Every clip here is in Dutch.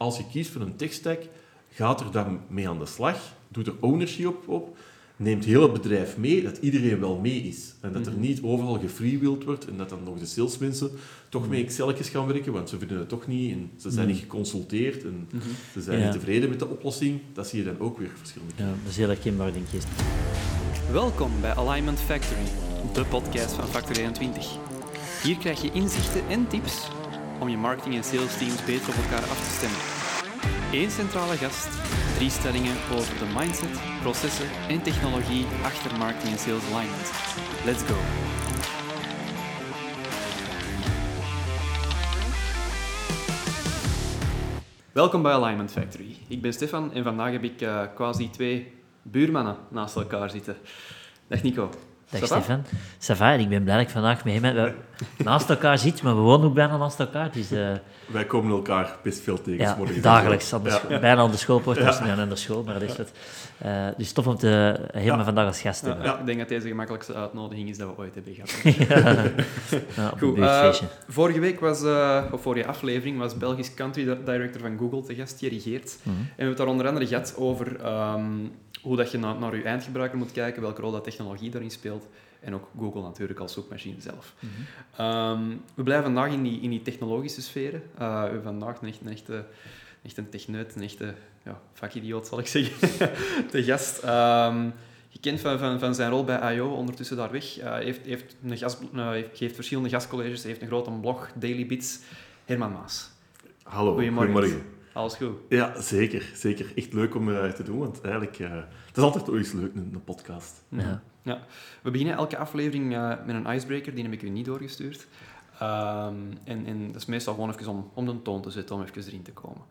als je kiest voor een tech-stack, gaat er dan mee aan de slag, doet er ownership op, op neemt heel het bedrijf mee, dat iedereen wel mee is. En dat er Mhm. niet overal gefreewheeld wordt en dat dan nog de salesmensen toch mee Excelletjes gaan werken, want ze vinden het toch niet en ze zijn Mhm. niet geconsulteerd en ze zijn Ja. niet tevreden met de oplossing. Dat zie je dan ook weer verschillende Ja, dat is heel herkenbaar, denk ik. Welkom bij Alignment Factory, de podcast van Factor 21. Hier krijg je inzichten en tips om je marketing- en sales teams beter op elkaar af te stemmen. Eén centrale gast, drie stellingen over de mindset, processen en technologie achter marketing en sales alignment. Let's go! Welkom bij Alignment Factory. Ik ben Stefan en vandaag heb ik eh, quasi twee buurmannen naast elkaar zitten. Dag Nico. Dag? Stefan. Ik ben blij dat ik vandaag met hem eh, naast elkaar zit, maar we wonen ook bijna naast elkaar. Dus uh, Wij komen elkaar best veel tegen. ja, dagelijks. Aan de Ja. scho- Bijna aan de schoolpoort, ja. niet aan de school, maar dat is wat. Eh, dus tof om te helemaal Ja. vandaag als gast te hebben. ja, ik denk dat deze de gemakkelijkste uitnodiging is dat we ooit hebben gehad. Goed, eh, vorige week was, eh, of vorige aflevering, was Belgisch country di- director van Google te gast, Thierry Geert. Mhm. En we hebben het daar onder andere gehad over ehm, hoe dat je na- naar je eindgebruiker moet kijken, welke rol dat technologie daarin speelt. En ook Google natuurlijk als zoekmachine zelf. Mhm. Ehm, we blijven vandaag in die, in die technologische sferen. Eh, we hebben vandaag een, echt, een, echte, echt een techneut, een echte ja, vakidioot zal ik zeggen, te gast. Ehm, gekend van, van, van zijn rol bij I.O., ondertussen daar weg. Eh, heeft, heeft een gast, heeft- geeft verschillende gastcolleges, heeft een grote blog, Daily Bits. Herman Maas. Hallo, Goedemorgen. goedemorgen. Alles goed? Ja, zeker. Zeker. Echt leuk om uh, te doen, want eigenlijk... eh, het is altijd wel eens leuk, een, een podcast. Ja. Ja. We beginnen elke aflevering eh, met een icebreaker, die heb ik u niet doorgestuurd. Ehm, en, en dat is meestal gewoon even om, om de toon te zetten, om even erin te komen.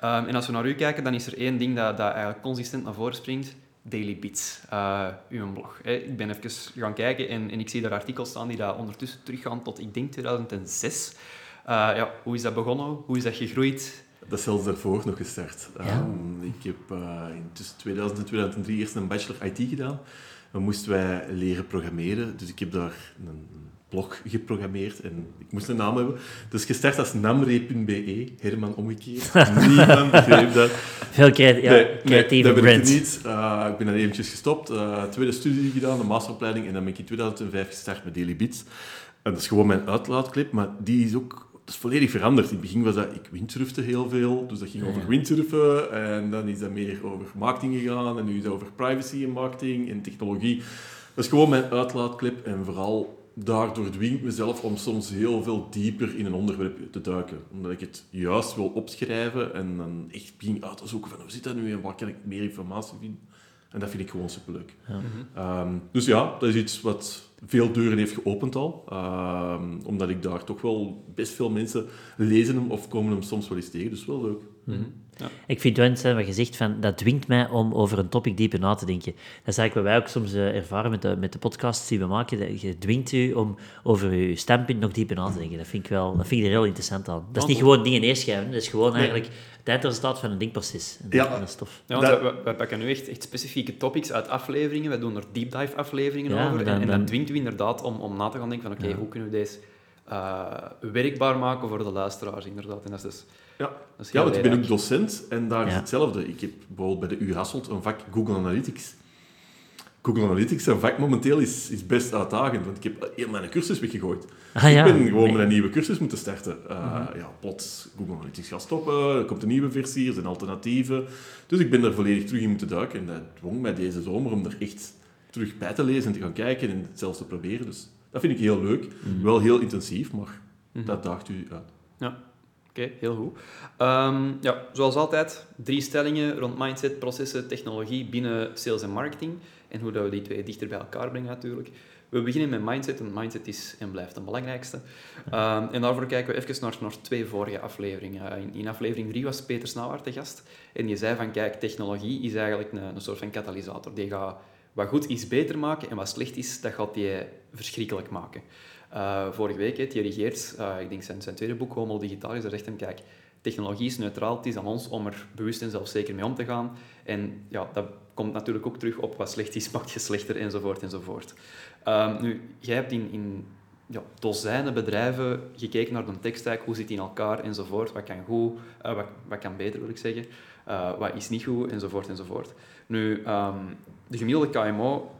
Ehm, en als we naar u kijken, dan is er één ding dat, dat eigenlijk consistent naar voren springt. Daily Bits, eh, uw blog. Hè. Ik ben even gaan kijken en, en ik zie daar artikels staan die daar ondertussen teruggaan tot, ik denk, 2006. Eh, ja, hoe is dat begonnen? Hoe is dat gegroeid? Dat is zelfs daarvoor nog gestart. Ja. Ehm, ik heb uh, in tussen 2000 en 2003 eerst een bachelor IT gedaan. Dan moesten wij leren programmeren. Dus ik heb daar een blog geprogrammeerd en ik moest een naam hebben. Dus gestart als namre.be, Herman omgekeerd. Niemand begreep dat. Veel ja, Nee, nee, creatieve dat ben ik niet. Uh, ik ben dan eventjes gestopt, uh, tweede studie gedaan, een masteropleiding, en dan ben ik in 2005 gestart met Daily Beats. En dat is gewoon mijn uitlaatclip, maar die is ook dat is volledig veranderd. In het begin was dat, ik windsurfte heel veel, dus dat ging over windsurfen. En dan is dat meer over marketing gegaan. En nu is dat over privacy en marketing en technologie. Dat is gewoon mijn uitlaatclip. En vooral daardoor dwing ik mezelf om soms heel veel dieper in een onderwerp te duiken. Omdat ik het juist wil opschrijven en dan echt begin uit te zoeken van hoe zit dat nu en waar kan ik meer informatie vinden. En dat vind ik gewoon superleuk. Ja. Um, dus ja, dat is iets wat veel deuren heeft geopend al. Um, omdat ik daar toch wel best veel mensen lezen hem of komen hem soms wel eens tegen. Dus wel leuk. -hmm. Ja. Ik vind het wel wat je zegt, van, dat dwingt mij om over een topic dieper na te denken. Dat is eigenlijk wat wij ook soms uh, ervaren met de, met de podcasts die we maken. Dat je dwingt u om over je standpunt nog dieper na te denken. Dat vind ik, wel, dat vind ik er heel interessant aan. Dat is niet gewoon dingen neerschrijven, dat is gewoon nee. eigenlijk het eindresultaat van een denkproces. En ja. dat is tof. Ja, want dat... we, pakken nu echt, echt specifieke topics uit afleveringen. We doen er deep dive afleveringen ja, over. Dan, en, en dan, dan dwingt u inderdaad om, om na te gaan denken van oké, okay, ja. hoe kunnen we deze uh, werkbaar maken voor de luisteraars inderdaad. En dat is dus, ja, dat is ja want ik ben ook docent en daar ja. is hetzelfde. Ik heb bijvoorbeeld bij de U Hasselt een vak Google Analytics. Google Analytics, zijn vak momenteel is, is best uitdagend, want ik heb heel mijn cursus weggegooid. Ah, ja. Ik ben gewoon met een nieuwe cursus moeten starten. Uh. Ja, plots, Google Analytics gaat stoppen, er komt een nieuwe versie, er zijn alternatieven. Dus ik ben er volledig terug in moeten duiken en dat dwong mij deze zomer om er echt terug bij te lezen en te gaan kijken en het zelfs te proberen. Dus dat vind ik heel leuk. -hmm. Wel heel intensief, maar -hmm. dat daagt u uit. Ja. Oké, heel goed. Um, ja, zoals altijd, drie stellingen rond mindset, processen, technologie binnen sales en marketing. En hoe dat we die twee dichter bij elkaar brengen natuurlijk. We beginnen met mindset, en mindset is en blijft het belangrijkste. Um, en daarvoor kijken we even naar, naar twee vorige afleveringen. In, in aflevering 3 was Peter Snauwaard de gast. En die zei van, kijk, technologie is eigenlijk een, een soort van katalysator. Die gaat wat goed is beter maken en wat slecht is, dat gaat die verschrikkelijk maken. Uh, vorige week, he, Thierry Geerts, uh, ik denk zijn, zijn tweede boek, Homo Digitalis, daar zegt hem, kijk, technologie is neutraal, het is aan ons om er bewust en zelfzeker mee om te gaan. En ja, dat komt natuurlijk ook terug op wat slecht is, maakt je slechter, enzovoort, enzovoort. Um, nu, jij hebt in, in ja, dozijnen bedrijven gekeken naar de techstack, hoe zit die in elkaar enzovoort, wat kan goed, uh, wat, wat kan beter wil ik zeggen, wat is niet goed enzovoort enzovoort. Nu, um, de gemiddelde KMO,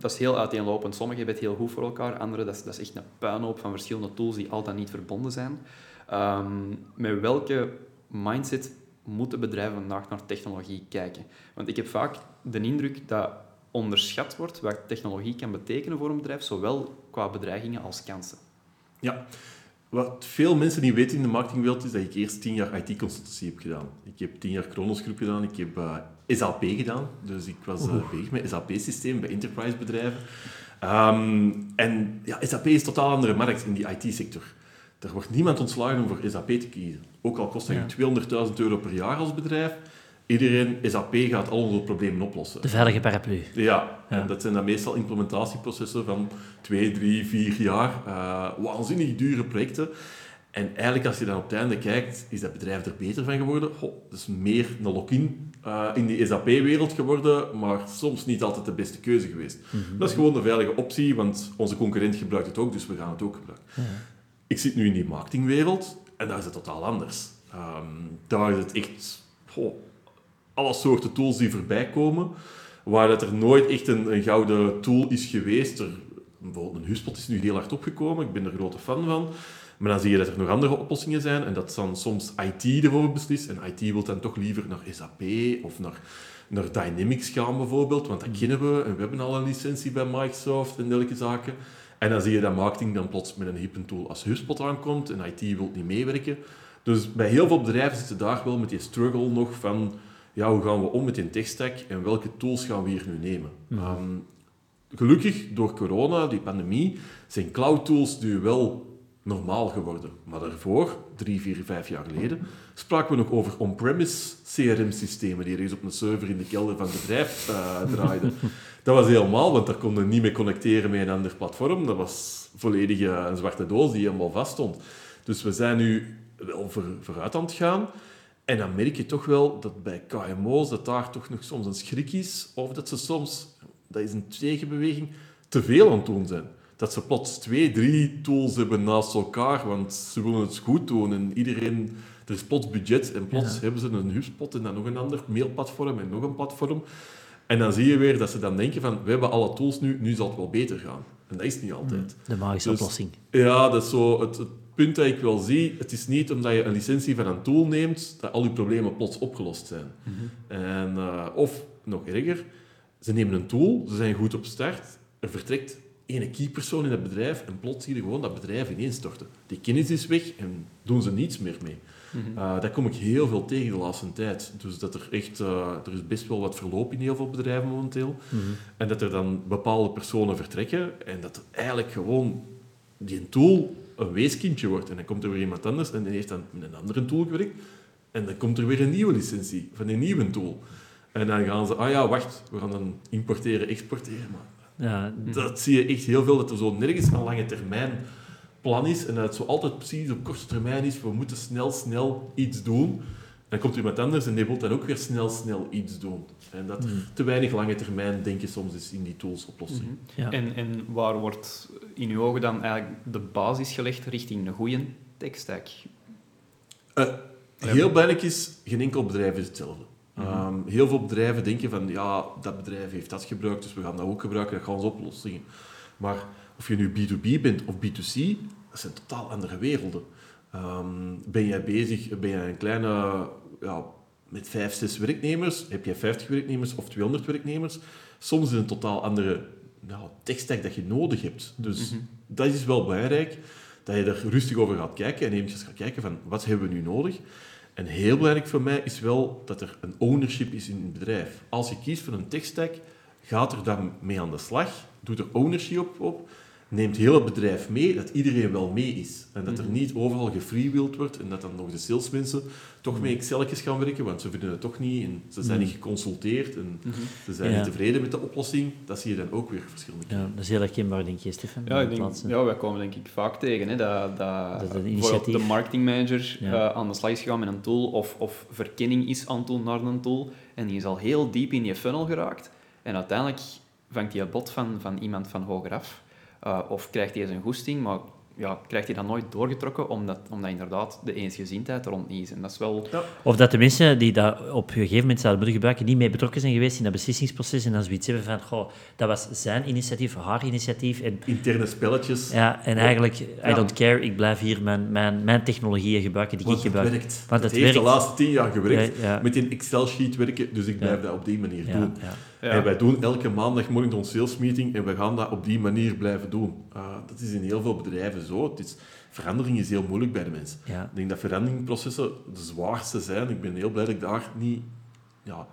dat is heel uiteenlopend. Sommigen hebben het heel goed voor elkaar, andere dat is, dat is echt een puinhoop van verschillende tools die al dan niet verbonden zijn. Um, met welke mindset moeten bedrijven vandaag naar technologie kijken? Want ik heb vaak de indruk dat onderschat wordt wat technologie kan betekenen voor een bedrijf, zowel qua bedreigingen als kansen. Ja, wat veel mensen niet weten in de marketingwereld is dat ik eerst tien jaar IT-consultancy heb gedaan. Ik heb tien jaar Kronos gedaan, ik heb uh, SAP gedaan. Dus ik was uh, bezig met SAP-systeem bij enterprise-bedrijven. Um, en ja, SAP is een totaal andere markt in die IT-sector. Er wordt niemand ontslagen om voor SAP te kiezen. Ook al kost dat ja. 200.000 euro per jaar als bedrijf, iedereen, SAP gaat al onze problemen oplossen. De veilige paraplu. Ja, en dat zijn dan meestal implementatieprocessen van twee, drie, vier jaar. Uh, waanzinnig dure projecten. En eigenlijk, als je dan op het einde kijkt, is dat bedrijf er beter van geworden. Goh, het is meer een lock-in uh, in die SAP-wereld geworden, maar soms niet altijd de beste keuze geweest. Mhm. Dat is gewoon de veilige optie, want onze concurrent gebruikt het ook, dus we gaan het ook gebruiken. Ja. Ik zit nu in die marketingwereld en daar is het totaal anders. Um, daar is het echt... Goh, alle soorten tools die voorbij komen, waar dat er nooit echt een, gouden tool is geweest. Er, bijvoorbeeld een Huspot is nu heel hard opgekomen, ik ben er grote fan van. Maar dan zie je dat er nog andere oplossingen zijn en dat dan soms IT ervoor beslist. En IT wil dan toch liever naar SAP of naar, naar Dynamics gaan bijvoorbeeld, want dat kennen we en we hebben al een licentie bij Microsoft en dergelijke zaken. En dan zie je dat marketing dan plots met een hippe tool als HubSpot aankomt en IT wil niet meewerken. Dus bij heel veel bedrijven zitten daar wel met die struggle nog van ja, hoe gaan we om met die techstack en welke tools gaan we hier nu nemen? Ehm, gelukkig, door corona, die pandemie, zijn cloud tools nu wel normaal geworden. Maar daarvoor, drie, vier, vijf jaar geleden, spraken we nog over on-premise CRM-systemen die ergens op een server in de kelder van het bedrijf uh, draaiden. dat was helemaal, want daar konden we niet mee connecteren met een ander platform. Dat was volledig eh, een zwarte doos die helemaal vast stond. Dus we zijn nu wel voor, vooruit aan het gaan. En dan merk je toch wel dat bij KMO's dat daar toch nog soms een schrik is, of dat ze soms, dat is een tegenbeweging, te veel aan het doen zijn. Dat ze plots twee, drie tools hebben naast elkaar, want ze willen het goed doen en iedereen, er is plots budget en plots hebben ze een HubSpot en dan nog een ander mailplatform en nog een platform. En dan zie je weer dat ze dan denken van, we hebben alle tools nu, nu zal het wel beter gaan. En dat is niet altijd. De magische dus, oplossing. Ja, dat is zo het punt dat ik wel zie, het is niet omdat je een licentie van een tool neemt, dat al je problemen plots opgelost zijn. Mhm. en, uh, of, nog erger, ze nemen een tool, ze zijn goed op start, er vertrekt ene keypersoon in het bedrijf en plots zie je gewoon dat bedrijf ineenstorten. Die kennis is weg en doen ze niets meer mee. Mm daar kom ik heel veel tegen de laatste tijd. Dus dat er echt, uh, er is best wel wat verloop in heel veel bedrijven momenteel. Mhm. En dat er dan bepaalde personen vertrekken en dat eigenlijk gewoon die tool een weeskindje wordt. En dan komt er weer iemand anders en die heeft dan met een andere tool gewerkt. En dan komt er weer een nieuwe licentie van een nieuwe tool. En dan gaan ze, ah ja, wacht, we gaan dan importeren, exporteren. Maar ja. dat zie je echt heel veel, dat er zo nergens een lange termijn plan is en dat het zo altijd precies op korte termijn is, we moeten snel, snel iets doen. Dan komt er iemand anders en die wil dan ook weer snel, snel iets doen. En dat mm. te weinig lange termijn denken soms is in die tools oplossing. Mm ja. en, en waar wordt in uw ogen dan eigenlijk de basis gelegd richting een goede tech stack? Uh, heel belangrijk is, geen enkel bedrijf is hetzelfde. Mm -hmm. heel veel bedrijven denken van, ja, dat bedrijf heeft dat gebruikt, dus we gaan dat ook gebruiken, dat gaan onze oplossingen. Maar of je nu B2B bent of B2C, dat zijn totaal andere werelden. Um, ben jij bezig, ben jij een kleine ja, met vijf, zes werknemers, heb je 50 werknemers of 200 werknemers. Soms is het een totaal andere nou, tekststack dat je nodig hebt. Dus mhm. dat is wel belangrijk, dat je er rustig over gaat kijken en eventjes gaat kijken van wat hebben we nu nodig. En heel belangrijk voor mij is wel dat er een ownership is in het bedrijf. Als je kiest voor een tekststack, gaat er dan mee aan de slag, doe er ownership op neemt heel het bedrijf mee, dat iedereen wel mee is. En dat er mhm. niet overal gefreewheeld wordt en dat dan nog de salesmensen toch mee Excelletjes gaan werken, want ze vinden het toch niet en ze zijn mhm. niet geconsulteerd en mhm. ze zijn niet tevreden met de oplossing. Dat zie je dan ook weer verschillende Ja, dat is heel herkenbaar, denk je, Stefan? Ja, ik denk, ja, wij komen denk ik vaak tegen hè, dat, dat, dat de marketingmanager uh, aan de slag is gegaan met een tool of, of verkenning is aan het doen naar een tool en die is al heel diep in je funnel geraakt en uiteindelijk vangt die bot van, van iemand van hoger af Uh, of krijgt hij zijn goesting, maar ja, krijgt hij dat nooit doorgetrokken, omdat, omdat inderdaad de eensgezindheid er rond niet is. En dat is wel... Ja. Of dat de mensen die dat op een gegeven moment zouden moeten gebruiken, niet mee betrokken zijn geweest in dat beslissingsproces en dan zoiets hebben van, goh, dat was zijn initiatief, haar initiatief. En, Interne spelletjes. Ja, en eigenlijk, I don't care, ik blijf hier mijn, mijn, mijn technologieën gebruiken die Want ik gebruik. Werkt. Want het, het heeft werkt. de laatste tien jaar gewerkt met een Excel-sheet werken, dus ik blijf dat op die manier doen. En wij doen elke maandagmorgen onze sales meeting en we gaan dat op die manier blijven doen. Uh, dat is in heel veel bedrijven zo. Het is, verandering is heel moeilijk bij de mensen. Ik denk dat veranderingprocessen de zwaarste zijn. Ik ben heel blij dat ik daar niet, ja,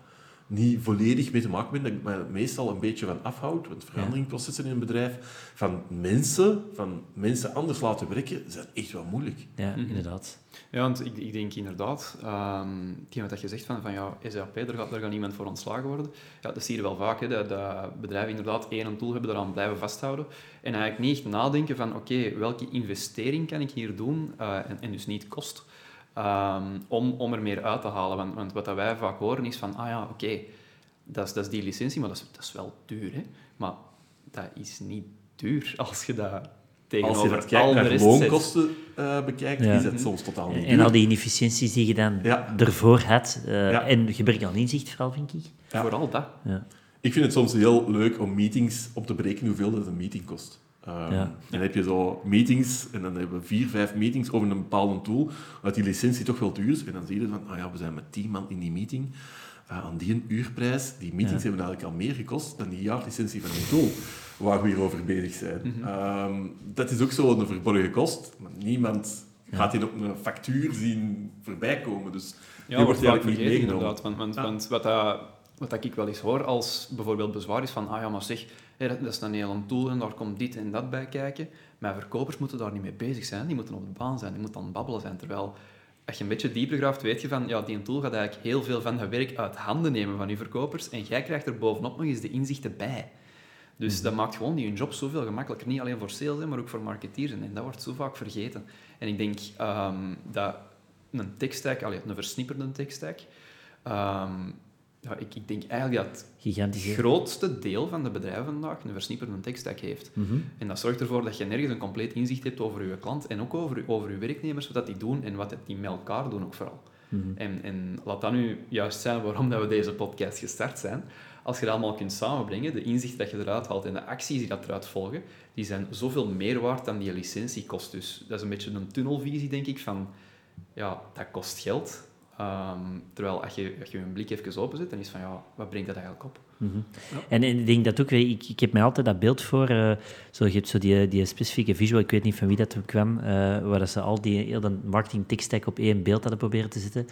niet volledig mee te maken ben. Dat ik me meestal een beetje van afhoud. Want veranderingprocessen in een bedrijf van mensen, van mensen anders laten werken, zijn echt wel moeilijk. Ja, inderdaad. Ja, want ik, ik denk inderdaad, um, wat je zegt van, van ja, SAP, daar gaat, daar gaat niemand voor ontslagen worden. Ja, dat zie je wel vaak, hè, dat, dat bedrijven inderdaad één tool hebben, eraan blijven vasthouden. En eigenlijk niet echt nadenken van, oké, welke investering kan ik hier doen, uh, en, en, dus niet kost, um, om, om er meer uit te halen. Want, want wat dat wij vaak horen is van, ah ja, oké, dat, is, dat is die licentie, maar dat is, dat is wel duur. Hè? Maar dat is niet duur als je dat als je dat kijkt naar loonkosten uh, bekijkt, is het soms totaal niet En al die inefficiënties die je dan ervoor hebt. Uh, En gebrek aan inzicht, vooral, vind ik. Vooral dat. Ik vind het soms heel leuk om meetings op te berekenen hoeveel dat een meeting kost. Um, En dan heb je zo meetings, en dan hebben we vier, vijf meetings over een bepaalde tool, dat die licentie toch wel duur is. En dan zie je van, ah ja, we zijn met tien man in die meeting. Uh, aan die uurprijs, die meetings hebben eigenlijk al meer gekost dan die jaarlicentie van die tool waar we hier over bezig zijn. Mhm. Ehm, dat is ook zo een verborgen kost. Niemand gaat die op een factuur zien voorbij komen. Dus ja, die wordt eigenlijk niet meegenomen. Inderdaad, want, want, want wat, dat, wat ik wel eens hoor als bijvoorbeeld bezwaar is van ah ja, maar zeg, dat, is een heel tool en daar komt dit en dat bij kijken. Maar verkopers moeten daar niet mee bezig zijn. Die moeten op de baan zijn, die moeten aan babbelen zijn. Terwijl als je een beetje dieper graaft, weet je van, ja, die tool gaat eigenlijk heel veel van het werk uit handen nemen van je verkopers en jij krijgt er bovenop nog eens de inzichten bij. Dus mhm. dat maakt gewoon die hun job zoveel gemakkelijker. Niet alleen voor sales, maar ook voor marketeers. En dat wordt zo vaak vergeten. En ik denk um, dat een tekststack, een versnipperde tekststack, um, ja, ik, ik, denk eigenlijk dat het grootste deel van de bedrijven vandaag een versnipperde tekststack heeft. Mhm. En dat zorgt ervoor dat je nergens een compleet inzicht hebt over je klant en ook over, over je werknemers, wat die doen en wat die met elkaar doen ook vooral. Mhm. en, en laat dat nu juist zijn waarom dat we deze podcast gestart zijn als je dat allemaal kunt samenbrengen, de inzicht dat je eruit haalt en de acties die dat eruit volgen, die zijn zoveel meer waard dan die licentiekost. Dus dat is een beetje een tunnelvisie, denk ik, van ja, dat kost geld. Ehm, terwijl als je, als je een blik even openzet, dan is van ja, wat brengt dat eigenlijk op? Mhm. En ik denk dat ook, ik, ik heb mij altijd dat beeld voor, uh, zo, je hebt zo die, die specifieke visual, ik weet niet van wie dat kwam, uh, waar ze al die heel marketing tech stack op één beeld hadden proberen te zetten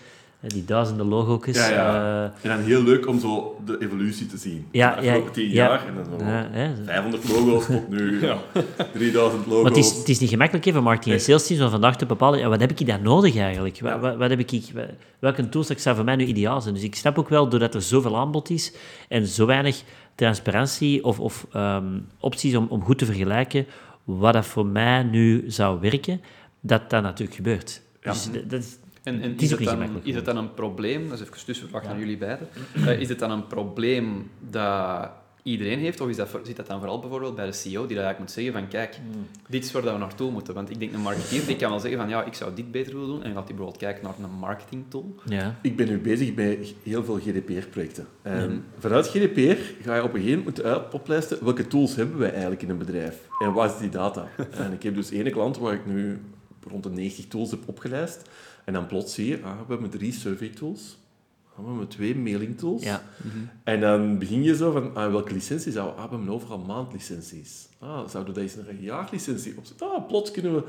die duizenden logo's. Ja, ja. Uh, en dan heel leuk om zo de evolutie te zien. Ja, de afgelopen tien jaar. En dan zo ja, 500 logo's tot nu 3000 logo's. Maar het is, het is niet gemakkelijk even marketing en sales teams om vandaag te bepalen, ja, wat heb ik daar nodig eigenlijk? Wat, wat, wat, heb ik, welke tools zou voor mij nu ideaal zijn? Dus ik snap ook wel, doordat er zoveel aanbod is en zo weinig transparantie of, of um, opties om, om goed te vergelijken wat dat voor mij nu zou werken, dat dat natuurlijk gebeurt. Dus dat is, en, en is, het dan, is het dan een probleem, dat is even tussenvraag ja. aan jullie beiden, uh, is het dan een probleem dat iedereen heeft, of is dat, zit dat dan vooral bijvoorbeeld bij de CEO, die dat eigenlijk moet zeggen van kijk, hmm. dit is waar we naartoe moeten. Want ik denk een marketeer die kan wel zeggen van ja, ik zou dit beter willen doen, en gaat hij bijvoorbeeld kijken naar een marketingtool. Ja. Ik ben nu bezig bij heel veel GDPR-projecten. En vanuit GDPR ga je op een gegeven moment moeten oplijsten welke tools hebben wij eigenlijk in een bedrijf en waar is die data. en ik heb dus ene klant waar ik nu rond de 90 tools heb opgelijst. En dan plots zie je, ah, we hebben drie survey tools. Ah, we hebben twee mailing tools. Ja. En dan begin je zo van, ah, welke licenties ah, we hebben overal maandlicenties. Ah, zouden we deze een jaarlicentie opzetten? Ah, plots kunnen we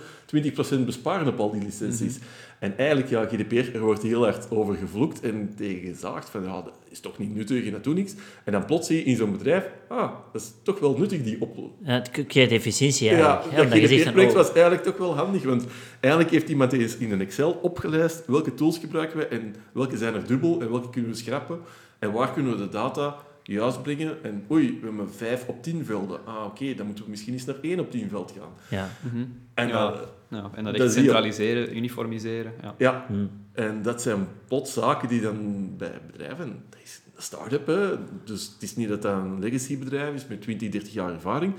20% besparen op al die licenties. Mhm. En eigenlijk, ja, GDPR, er wordt heel hard over gevloekt en tegen gezaagd van, ja, dat is toch niet nuttig en dat doet niks. En dan plots zie je in zo'n bedrijf, ah, dat is toch wel nuttig, die op... Ja, het creëert efficiëntie eigenlijk. Ja, dat GDPR-project was eigenlijk toch wel handig, want eigenlijk heeft iemand eens in een Excel opgelijst welke tools gebruiken we en welke zijn er dubbel en welke kunnen we schrappen en waar kunnen we de data juist brengen. En oei, we hebben vijf op tien velden. Ah, oké, dan moeten we misschien eens naar één op tien veld gaan. Ja. En, ja, eh, ja, en dat dat echt je. centraliseren, uniformiseren. Ja. ja, Hm. en dat zijn plots zaken die dan bij bedrijven... Dat is een start-up, hè. Dus het is niet dat dat een legacy-bedrijf is met 20, 30 jaar ervaring.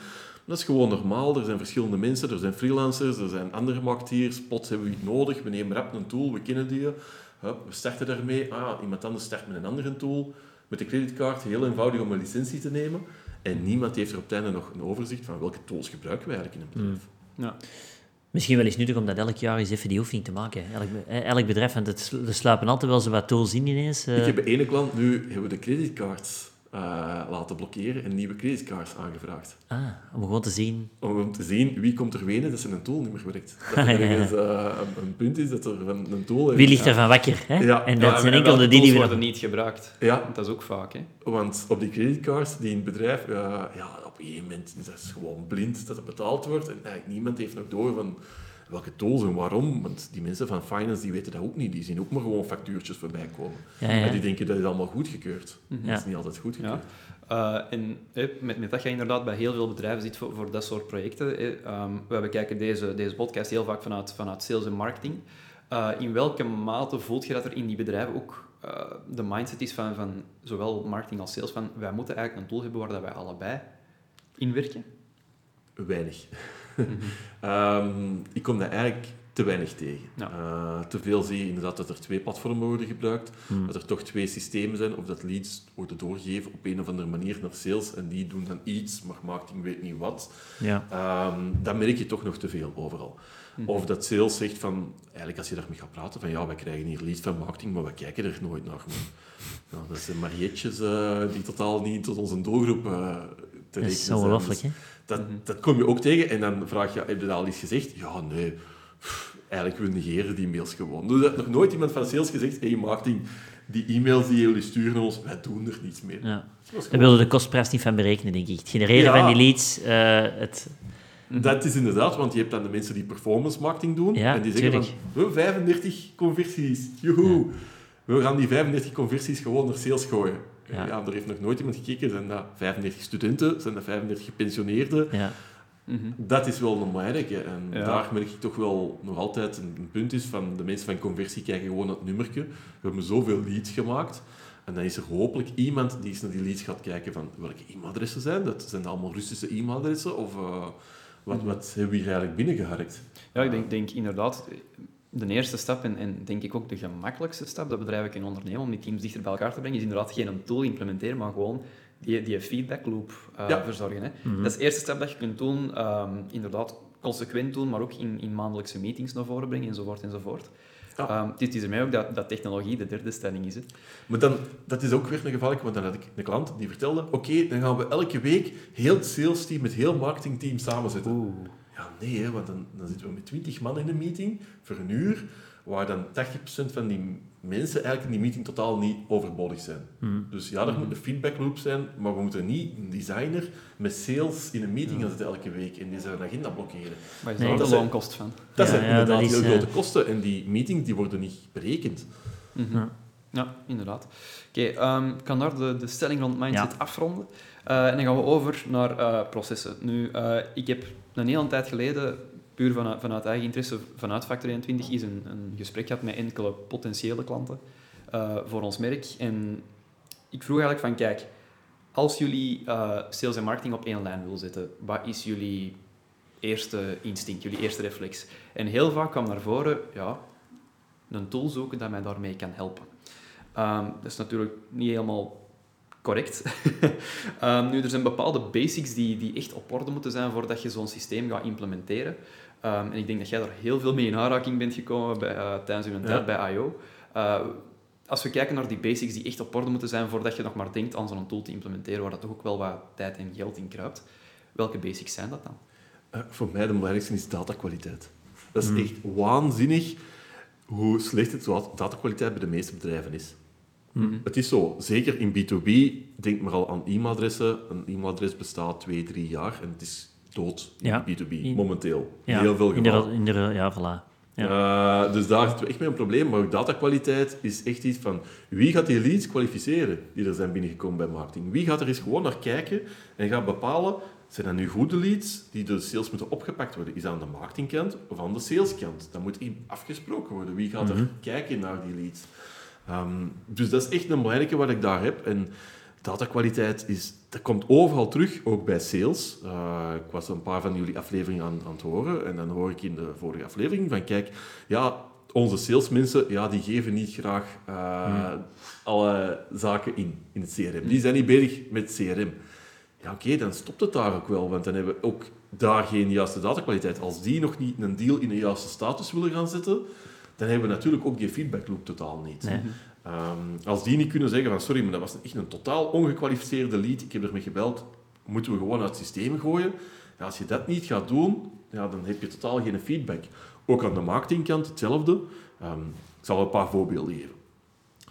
Dat is gewoon normaal. Er zijn verschillende mensen, er zijn freelancers, er zijn andere marketeers. Plots hebben we iets nodig. We nemen rap een tool, we kennen die. Hup, we starten daarmee. Ah, iemand anders start met een andere tool. Met de creditcard, heel eenvoudig om een licentie te nemen. En niemand heeft er op het einde nog een overzicht van welke tools gebruiken we eigenlijk in een bedrijf. Ja. Misschien wel eens nuttig om dat elk jaar eens even die oefening te maken. Elk, eh, elk bedrijf, want het, er sluipen altijd wel zo wat tools in ineens. eh. Ik heb bij ene klant nu hebben we de creditcards eh, laten blokkeren en nieuwe creditcards aangevraagd. Ah, om gewoon te zien. Om te zien wie komt er wenen dat ze een tool niet meer werkt. Dat er ergens, eh, een, een punt is dat er van een tool... Wie ligt ervan wakker? Hè? Ja. En dat Ja, zijn en enkel de die die worden niet gebruikt. Ja, dat is ook vaak, hè. want op die creditcards die in het bedrijf, eh, ja, op een gegeven moment is dat gewoon blind dat het betaald wordt. En eigenlijk niemand heeft nog door van welke tools en waarom. Want die mensen van finance die weten dat ook niet. Die zien ook maar gewoon factuurtjes voorbij komen. Ja, ja. En die denken dat is allemaal goedgekeurd. Mhm. Dat is niet altijd goedgekeurd. Ja. Uh, en met, met dat je inderdaad bij heel veel bedrijven zit voor, voor dat soort projecten. Ehm, we bekijken deze, deze podcast heel vaak vanuit, vanuit sales en marketing. Uh, in welke mate voelt je dat er in die bedrijven ook uh, de mindset is van, van zowel marketing als sales van wij moeten eigenlijk een tool hebben waar dat wij allebei in werken? Weinig. Ehm, ik kom daar eigenlijk te weinig tegen. Ja. Eh, te veel zie je inderdaad dat er twee platformen worden gebruikt, dat er toch twee systemen zijn, of dat leads worden doorgegeven op een of andere manier naar sales en die doen dan iets, maar marketing weet niet wat. Ja. Ehm, dat merk je toch nog te veel overal. Of dat sales zegt van, eigenlijk als je daarmee gaat praten, van ja, wij krijgen hier leads van marketing, maar we kijken er nooit naar. Dat zijn marietjes eh, die totaal niet tot onze doelgroep uh, te Dat is ongelooflijk, hè? Dat, dat kom je ook tegen en dan vraag je, heb je dat al eens gezegd? Ja, nee. Pff, eigenlijk, we negeren die mails gewoon. Dus dat nog nooit iemand van sales gezegd, hé, hey, marketing, die e-mails die jullie sturen ons, wij doen er niets mee. Ja. Daar wilden de kostprijs niet van berekenen, denk ik. Het genereren Ja. van die leads, uh, het... Dat is inderdaad, want je hebt dan de mensen die performance marketing doen. Ja, en die zeggen tuurlijk. van, we 35 conversies, joehoe. We gaan die 35 conversies gewoon naar sales gooien. Ja. Ja. er heeft nog nooit iemand gekeken. Zijn dat 35 studenten? Zijn dat 35 gepensioneerden? Ja. Mhm. Dat is wel een belangrijke. En Ja. daar merk ik toch wel nog altijd een, een punt is van de mensen van conversie kijken gewoon naar het nummertje. We hebben zoveel leads gemaakt. En dan is er hopelijk iemand die eens naar die leads gaat kijken van welke e-mailadressen zijn dat? Zijn dat allemaal Russische e-mailadressen? Of uh, wat, wat hebben we hier eigenlijk binnengeharkt? Ja, ik denk, denk inderdaad, de eerste stap en, en denk ik ook de gemakkelijkste stap dat bedrijven kunnen ondernemen om die teams dichter bij elkaar te brengen, is inderdaad geen een tool implementeren, maar gewoon die, die feedback loop uh, Ja. verzorgen. Hè. Mhm. Dat is de eerste stap dat je kunt doen, um, inderdaad consequent doen, maar ook in, in maandelijkse meetings naar voren brengen, enzovoort, enzovoort. Ja. Um, het is ermee ook dat, dat technologie de derde stelling is. Hè. Maar dan, dat is ook weer een gevaarlijk, want dan had ik een klant die vertelde, oké, dan gaan we elke week heel het sales team met heel het marketingteam samenzetten. Oeh. Ja, nee, hè, want dan, dan zitten we met 20 man in een meeting voor een uur, waar dan 80% van die mensen eigenlijk in die meeting totaal niet overbodig zijn. Mhm. Dus ja, er moet een feedback loop zijn, maar we moeten niet een designer met sales in een meeting gaan zitten elke week en die zijn agenda blokkeren. Waar is Nee. daar Dat de zijn- loonkost van? Dat Ja, zijn ja, inderdaad dat is, heel grote kosten en die meetings die worden niet berekend. Mhm. Ja. Ja, inderdaad. Oké, ehm, ik kan daar de, de stelling rond mindset Ja. afronden. Eh, en dan gaan we over naar eh, processen. Nu, eh, ik heb een hele tijd geleden, puur vanuit, vanuit eigen interesse, vanuit Factor 21, is een, een gesprek gehad met enkele potentiële klanten eh, voor ons merk. En ik vroeg eigenlijk van, kijk, als jullie eh, sales en marketing op één lijn willen zetten, wat is jullie eerste instinct, jullie eerste reflex? En heel vaak kwam naar voren, ja, een tool zoeken dat mij daarmee kan helpen. Ehm, dat is natuurlijk niet helemaal correct. Ehm, nu, er zijn bepaalde basics die, die echt op orde moeten zijn voordat je zo'n systeem gaat implementeren. Ehm, en ik denk dat jij daar heel veel mee in aanraking bent gekomen bij, eh, tijdens uw tijd Ja. bij I.O. Eh, als we kijken naar die basics die echt op orde moeten zijn voordat je nog maar denkt aan zo'n tool te implementeren, waar dat toch ook wel wat tijd en geld in kruipt, welke basics zijn dat dan? Eh, voor mij de belangrijkste is datakwaliteit. Dat is Mm. echt waanzinnig hoe slecht het datakwaliteit bij de meeste bedrijven is. Mhm. Het is zo, zeker in B2B, denk maar al aan e-mailadressen. Een e-mailadres bestaat twee, drie jaar en het is dood in Ja. B2B, In- momenteel. Ja, Heel veel gevallen. in de, ja, voilà. Uh, dus daar zitten we echt mee een probleem. Maar ook datakwaliteit is echt iets van wie gaat die leads kwalificeren die er zijn binnengekomen bij marketing? Wie gaat er eens gewoon naar kijken en gaat bepalen, zijn dat nu goede leads die door de sales moeten opgepakt worden? Is dat aan de marketingkant of aan de saleskant? Dat moet afgesproken worden. Wie gaat er Mhm. kijken naar die leads? Um, dus dat is echt een belangrijke wat ik daar heb. En datakwaliteit is, dat komt overal terug, ook bij sales. Uh, ik was een paar van jullie afleveringen aan, aan het horen en dan hoor ik in de vorige aflevering van kijk, ja, onze salesmensen, ja, die geven niet graag uh, hmm. alle zaken in, in het CRM. Die zijn niet bezig met CRM. Ja, oké, okay, dan stopt het daar ook wel, want dan hebben we ook daar geen juiste datakwaliteit. Als die nog niet een deal in de juiste status willen gaan zetten, dan hebben we natuurlijk ook die feedback loop totaal niet. Nee. Um, als die niet kunnen zeggen van sorry, maar dat was echt een totaal ongekwalificeerde lead, ik heb ermee gebeld, moeten we gewoon uit het systeem gooien. Ja, als je dat niet gaat doen, ja, dan heb je totaal geen feedback. Ook aan de marketingkant hetzelfde. Um, ik zal een paar voorbeelden geven.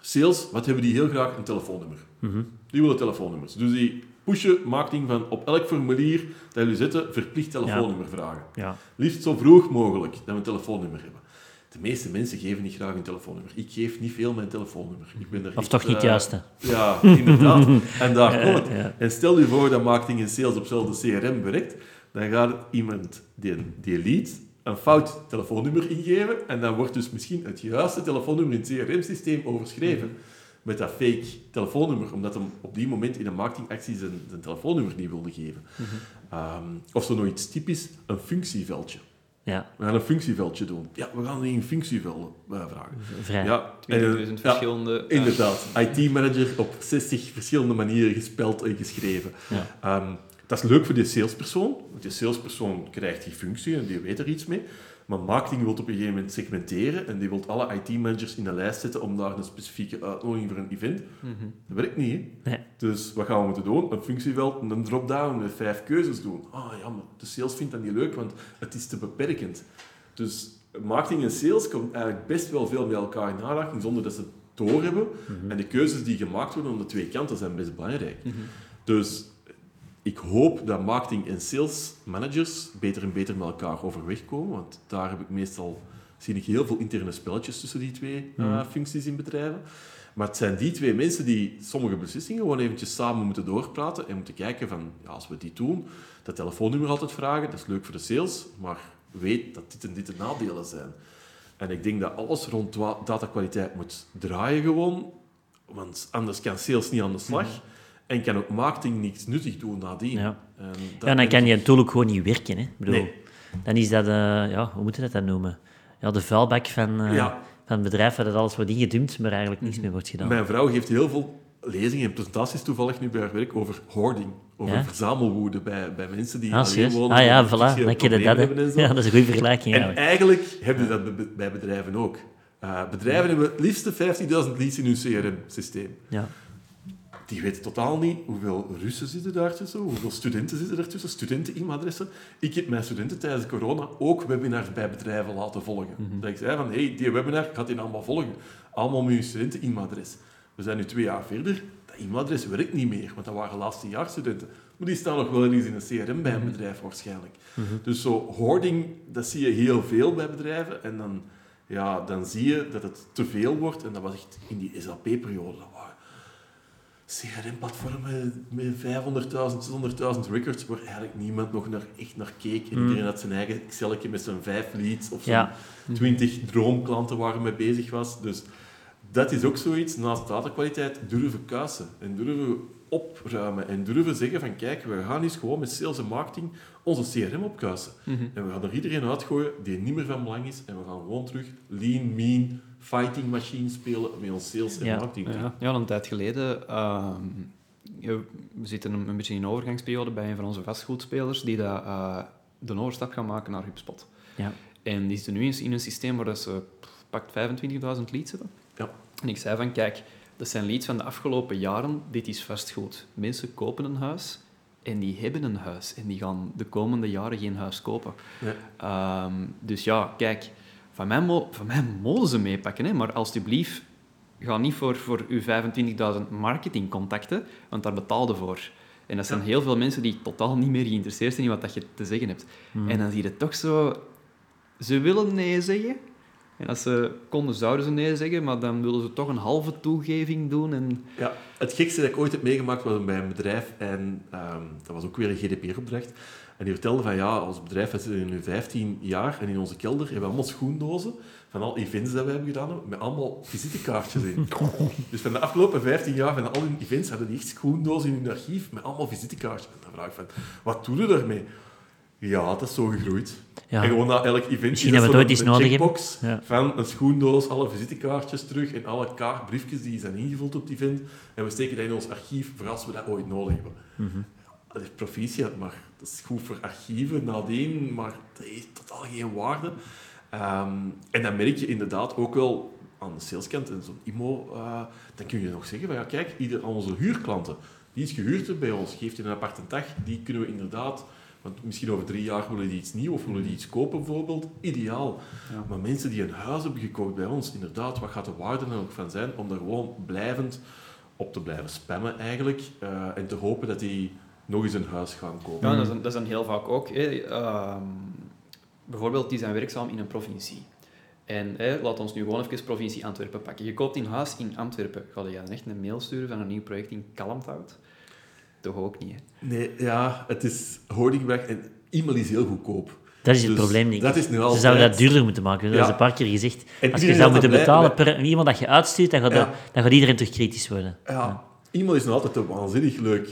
Sales, wat hebben die heel graag? Een telefoonnummer. Mm -hmm. Die willen telefoonnummers. Dus die pushen marketing van op elk formulier dat jullie zetten, verplicht telefoonnummer ja. vragen. Ja. Liefst zo vroeg mogelijk dat we een telefoonnummer hebben. De meeste mensen geven niet graag een telefoonnummer. Ik geef niet veel mijn telefoonnummer. Ik ben er of echt, toch niet uh, juist, hè? Ja, inderdaad. en daar komt het. ja. En stel je voor dat marketing en sales op hetzelfde CRM werkt, dan gaat iemand die, die lead een fout telefoonnummer ingeven en dan wordt dus misschien het juiste telefoonnummer in het CRM-systeem overschreven met dat fake telefoonnummer, omdat hem op die moment in een marketingactie zijn, zijn telefoonnummer niet wilde geven. Um, of zo nog iets typisch, een functieveldje. Ja, We gaan een functieveldje doen. Ja, we gaan een functieveld uh, vragen. vrij. Ja, 20.000 en, ja, verschillende... Inderdaad. IT-manager op 60 verschillende manieren gespeld en geschreven. Ja. Ehm, dat is leuk voor die salespersoon, want die salespersoon krijgt die functie en die weet er iets mee. Maar marketing wil op een gegeven moment segmenteren en die wil alle IT-managers in een lijst zetten om daar een specifieke uitnodiging voor een event. Mhm. Dat werkt niet, hè? Nee. Dus wat gaan we moeten doen? Een functieveld, een drop-down met vijf keuzes doen. Ah ja, maar de sales vindt dat niet leuk, want het is te beperkend. Dus marketing en sales komt eigenlijk best wel veel met elkaar in aanraking zonder dat ze het doorhebben. En de keuzes die gemaakt worden aan de twee kanten zijn best belangrijk. Mhm. Dus ik hoop dat marketing en sales managers beter en beter met elkaar overweg komen, want daar heb ik meestal zie ik heel veel interne spelletjes tussen die twee uh, Mhm. functies in bedrijven. Maar het zijn die twee mensen die sommige beslissingen gewoon eventjes samen moeten doorpraten en moeten kijken van, ja, als we dit doen, dat telefoonnummer altijd vragen, dat is leuk voor de sales, maar weet dat dit en dit de nadelen zijn. En ik denk dat alles rond datakwaliteit moet draaien gewoon, want anders kan sales niet aan de slag. En kan ook marketing niets nuttig doen nadien. Ja. En dat Ja, dan kan je natuurlijk gewoon niet werken. Hè. Ik bedoel, Nee. Dan is dat, eh, ja, hoe moet je dat dan noemen? Ja, de vuilbak van, eh, Ja. van het bedrijf waar dat alles wordt ingedumpt, maar eigenlijk niks meer wordt gedaan. Mijn vrouw geeft heel veel lezingen en presentaties toevallig nu bij haar werk over hoarding. Over Ja? verzamelwoede bij, bij mensen die Ah, alleen wonen. Ah ja, voilà, dan ken je dat. problemen hè. hebben en zo. Ja, dat is een goede vergelijking En eigenlijk. eigenlijk hebben je dat bij- bedrijven ook. Uh, bedrijven hebben het liefste 15.000 leads in hun CRM-systeem. Ja. Die weten totaal niet hoeveel Russen zitten daartussen, hoeveel studenten zitten daartussen, studenten-e-mailadressen. Ik heb mijn studenten tijdens corona ook webinars bij bedrijven laten volgen. Dat ik zei van, hey, die webinar gaat die allemaal volgen. Allemaal met je studenten-e-mailadres. We zijn nu twee jaar verder. Dat e-mailadres werkt niet meer, want dat waren laatste jaar studenten. Maar die staan nog wel eens in een CRM bij een bedrijf waarschijnlijk. Dus zo hoarding, dat zie je heel veel bij bedrijven. En dan, ja, dan zie je dat het te veel wordt. En dat was echt in die SAP-periode. CRM-platformen met 500.000, 600.000 records, waar eigenlijk niemand nog naar, echt naar keek. En iedereen had zijn eigen Excelje met zijn vijf leads of zijn Ja. 20 droomklanten waar hij mee bezig was. Dus dat is ook zoiets, naast datakwaliteit, durven kuisen. En durven opruimen. En durven zeggen van, kijk, we gaan eens gewoon met sales en marketing onze CRM opkuisen. Mhm. En we gaan er iedereen uitgooien die niet meer van belang is. En we gaan gewoon terug lean, mean, fighting machine spelen met ons sales en Ja. marketing. Ja, ja, een tijd geleden. ehm, ja, we zitten een, een beetje in een overgangsperiode bij een van onze vastgoedspelers die dat, eh, de overstap gaan maken naar HubSpot. Ja. En die zitten nu eens in een systeem waar dat ze pakt 25.000 leads hebben. Ja. En ik zei van, kijk, dat zijn leads van de afgelopen jaren. Dit is vastgoed. Mensen kopen een huis en die hebben een huis. En die gaan de komende jaren geen huis kopen. Ja. Ehm, dus ja, kijk, van mij, van mij mogen ze meepakken, hè, maar alsjeblieft, ga niet voor, voor uw 25.000 marketingcontacten, want daar betaalde voor. En dat zijn heel veel mensen die totaal niet meer geïnteresseerd zijn in wat dat je te zeggen hebt. Hmm. En dan zie je toch zo... Ze willen nee zeggen, En als ze konden, zouden ze nee zeggen, maar dan willen ze toch een halve toegeving doen. En... Ja, het gekste dat ik ooit heb meegemaakt was bij een bedrijf en ehm, dat was ook weer een GDPR-opdracht. En die vertelde van ja, als bedrijf we zitten nu 15 jaar en in onze kelder hebben we allemaal schoendozen van al events dat we hebben gedaan, met allemaal visitekaartjes in. dus van de afgelopen 15 jaar van al hun events hadden die echt schoendozen in hun archief met allemaal visitekaartjes. En dan vraag ik van, wat doen we daarmee? Ja, dat is zo gegroeid. Ja. En gewoon na elk event Misschien is dat we zo het ooit een- nodig checkbox Ja. van een schoendoos, alle visitekaartjes terug en alle kaartbriefjes die zijn ingevuld op het event. En we steken dat in ons archief voor als we dat ooit nodig hebben. Mhm. Dat is proficiat, maar dat is goed voor archieven nadien, maar dat heeft totaal geen waarde. Ehm, en dan merk je inderdaad ook wel aan de saleskant en zo'n IMO, eh, dan kun je nog zeggen van ja, kijk, ieder aan onze huurklanten, die is gehuurd bij ons, geeft je een aparte dag, die kunnen we inderdaad, want misschien over drie jaar willen die iets nieuw of willen die iets kopen bijvoorbeeld, ideaal. Ja. Maar mensen die een huis hebben gekocht bij ons, inderdaad, wat gaat de waarde er ook van zijn om er gewoon blijvend op te blijven spammen eigenlijk eh, en te hopen dat die nog eens een huis gaan kopen. Ja, dat is, dan- dat is dan heel vaak ook. Hè. Ehm, bijvoorbeeld, die zijn werkzaam in een provincie. En hè, laat ons nu gewoon even provincie Antwerpen pakken. Je koopt een huis in Antwerpen. Ga je dan echt een mail sturen van een nieuw project in Kalmthout? Toch ook niet, hè? Nee, ja, het is hoardingwerk en e-mail is heel goedkoop. Dat is het Dus probleem, denk ik. dat is nu Ze zouden dat duurder moeten maken. Dat Ja. is een paar keer gezegd. En Als je zou moeten betalen per iemand dat je uitstuurt, dan gaat, Ja. dat- dan gaat iedereen toch kritisch worden. Ja, e-mail is nog altijd een waanzinnig leuk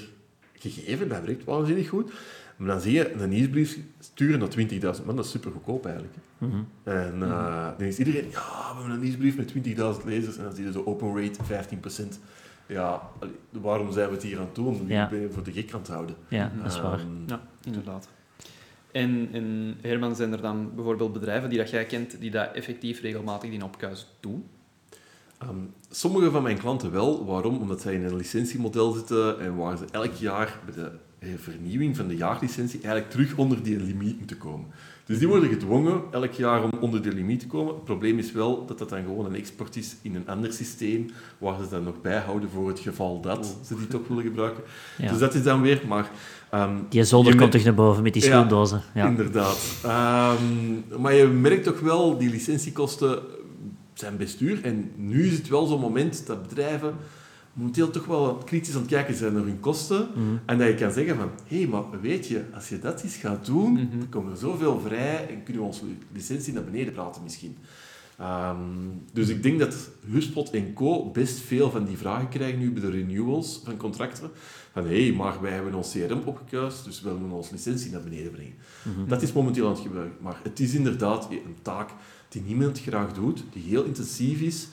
gegeven, dat werkt waanzinnig goed. Maar dan zie je een nieuwsbrief sturen naar 20.000 man, dat is super goedkoop eigenlijk. Mhm. En eh, dan is iedereen, ja, we hebben een nieuwsbrief met 20.000 lezers en dan zie je zo open rate 15%. Ja, allee, waarom zijn we het hier aan het doen? Ja. Ik ben je voor de gek aan het houden. Ja, dat is waar. Ehm, Ja, inderdaad. En, en Herman, zijn er dan bijvoorbeeld bedrijven die dat jij kent, die dat effectief regelmatig in opkuis doen? Ehm, sommige van mijn klanten wel. Waarom? Omdat zij in een licentiemodel zitten en waar ze elk jaar bij de eh, vernieuwing van de jaarlicentie eigenlijk terug onder die limiet moeten komen. Dus die worden gedwongen elk jaar om onder de limiet te komen. Het probleem is wel dat dat dan gewoon een export is in een ander systeem, waar ze dan nog bijhouden voor het geval dat ze die toch willen gebruiken. Ja. Dus dat is dan weer, maar... ehm, Die zolder je komt toch naar boven met die schoendozen. Ja. Inderdaad. Ehm, maar je merkt toch wel, die licentiekosten zijn best duur. En nu is het wel zo'n moment dat bedrijven momenteel toch wel kritisch aan het kijken zijn naar hun kosten. Mhm. En dat je kan zeggen van, hé, hey, maar weet je, als je dat eens gaat doen, Mhm. dan komen er zoveel vrij en kunnen we onze licentie naar beneden praten misschien. Ehm, dus ik denk dat Huspot en Co. best veel van die vragen krijgen nu bij de renewals van contracten. Van, hé, hey, maar wij hebben ons CRM opgekuist, dus we willen onze licentie naar beneden brengen. Mhm. Dat is momenteel aan het gebruiken. Maar het is inderdaad een taak die niemand graag doet, die heel intensief is.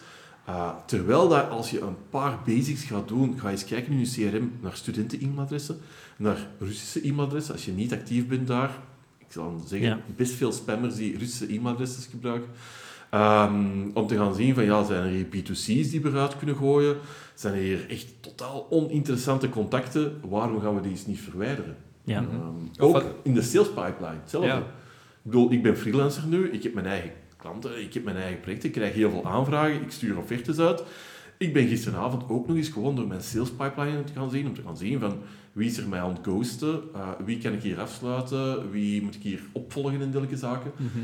Uh, terwijl dat als je een paar basics gaat doen, ga eens kijken in je CRM naar studenten-e-mailadressen, naar Russische e-mailadressen. Als je niet actief bent daar, ik zal zeggen, Ja. best veel spammers die Russische e-mailadressen gebruiken. Um, om te gaan zien van, ja, zijn er hier B2C's die we eruit kunnen gooien? Zijn er hier echt totaal oninteressante contacten? Waarom gaan we die eens niet verwijderen? Ja. Um, Of ook in de sales pipeline, hetzelfde. Ja. Ik bedoel, ik ben freelancer nu, ik heb mijn eigen klanten, ik heb mijn eigen projecten, ik krijg heel veel aanvragen, ik stuur offertes uit. Ik ben gisteravond ook nog eens gewoon door mijn sales pipeline te gaan zien, om te gaan zien van wie is er mij aan het ghosten, uh, wie kan ik hier afsluiten, wie moet ik hier opvolgen en dergelijke zaken. Mhm.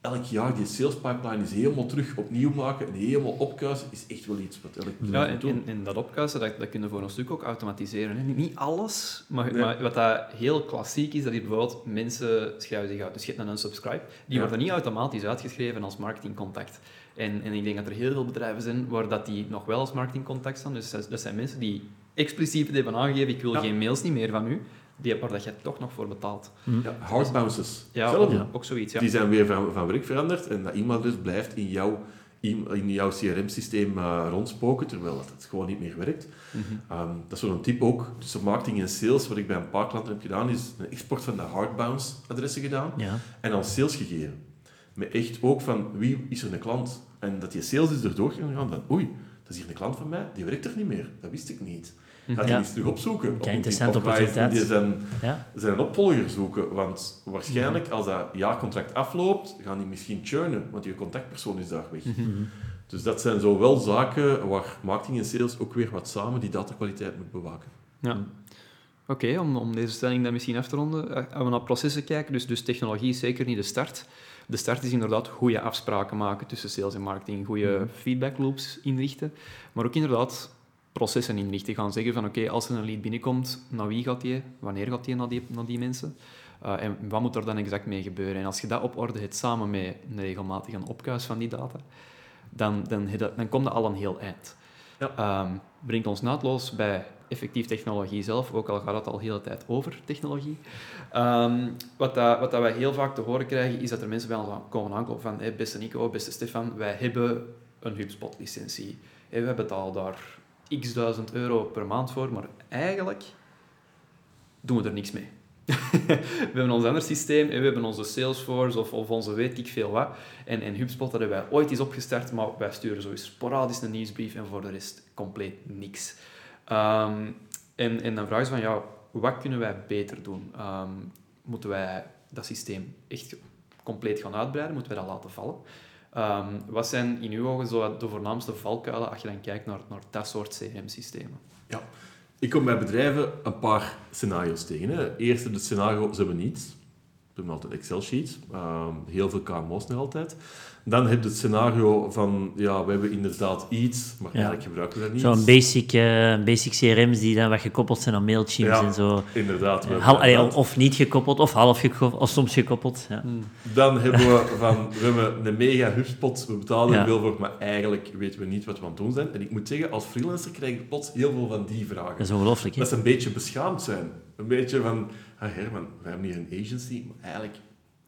Elk jaar die sales pipeline is helemaal terug opnieuw maken en helemaal opkuisen, is echt wel iets wat elk bedrijf Ja, en, doen. en, en dat opkuisen, dat, dat kun je voor een stuk ook automatiseren. Hè. Niet alles, maar, Nee. maar wat dat heel klassiek is, dat is bijvoorbeeld mensen schrijven zich uit. Dus je hebt dan een subscribe, die Ja. worden niet automatisch uitgeschreven als marketingcontact. En, en ik denk dat er heel veel bedrijven zijn waar dat die nog wel als marketingcontact staan. Dus dat, dat zijn mensen die expliciet hebben aangegeven, ik wil Ja. geen mails niet meer van u, die, waar dat je toch nog voor betaalt. Ja, hard bounces, Ja, ook, ook zoiets, ja. Die zijn weer van, van werk veranderd en dat e-mailadres blijft in jouw, in jouw CRM-systeem uh, rondspoken, terwijl dat het gewoon niet meer werkt. Mhm. Um, dat is zo'n tip ook tussen marketing en sales, wat ik bij een paar klanten heb gedaan, is een export van de hardbounce adressen gedaan Ja. en dan sales gegeven. Met echt ook van wie is er een klant en dat die sales is erdoor gegaan, dan oei, dat is hier een klant van mij, die werkt er niet meer, dat wist ik niet. Ga die Ja. eens terug opzoeken. Kijk, interessante opportuniteit. Die zijn, Ja. zijn opvolger zoeken, want waarschijnlijk als dat jaarcontract afloopt, gaan die misschien churnen, want je contactpersoon is daar weg. Mhm. Dus dat zijn zo wel zaken waar marketing en sales ook weer wat samen die datakwaliteit moet bewaken. Ja. Oké, om, om deze stelling dan misschien af te ronden, eh, als we naar processen kijken, dus, dus technologie is zeker niet de start. de start is inderdaad goede afspraken maken tussen sales en marketing, goede Mhm. feedback loops inrichten, maar ook inderdaad processen inrichten. Gaan zeggen van oké, als er een lead binnenkomt, naar wie gaat die? Wanneer gaat die naar die, naar die mensen? Uh, en wat moet er dan exact mee gebeuren? En als je dat op orde hebt samen met een regelmatig een opkuis van die data, dan, dan, dan, komt dat al een heel eind. Ja. Um, brengt ons naadloos bij effectief technologie zelf, ook al gaat het al de hele tijd over technologie. Um, wat, dat, wat dat wij heel vaak te horen krijgen, is dat er mensen bij ons komen aankloppen van hey, beste Nico, beste Stefan, wij hebben een HubSpot-licentie. Hey, we betalen daar x duizend euro per maand voor, maar eigenlijk doen we er niks mee. we hebben ons ander systeem, we hebben onze Salesforce of, of onze weet ik veel wat. En, en HubSpot hebben wij ooit eens opgestart, maar wij sturen zo sporadisch een nieuwsbrief en voor de rest compleet niks. Um, en, en dan vragen ze van, ja, wat kunnen wij beter doen? Um, moeten wij dat systeem echt compleet gaan uitbreiden? Moeten wij dat laten vallen? Um, wat zijn in uw ogen zo de voornaamste valkuilen als je dan kijkt naar, dat soort CRM-systemen? Ja, ik kom bij bedrijven een paar scenario's tegen. Hè. Eerst het scenario, ze hebben niets. Ze hebben altijd Excel-sheets. Um, heel veel KMO's nog altijd. Dan heb je het scenario van, ja, we hebben inderdaad iets, maar ja. eigenlijk gebruiken we dat niet. Zo'n basic, uh, basic CRM's die dan wat gekoppeld zijn aan mailchimps ja, en zo. inderdaad. Hal, allee, of niet gekoppeld, of half gekoppeld, of soms gekoppeld. Ja. Hmm. Dan hebben we van, we hebben een mega HubSpot, we betalen er Ja. veel voor, maar eigenlijk weten we niet wat we aan het doen zijn. En ik moet zeggen, als freelancer krijg ik plots heel veel van die vragen. Dat is ongelooflijk, hè? Dat ze een beetje beschaamd zijn. Een beetje van, ah Herman, we hebben hier een agency, maar eigenlijk,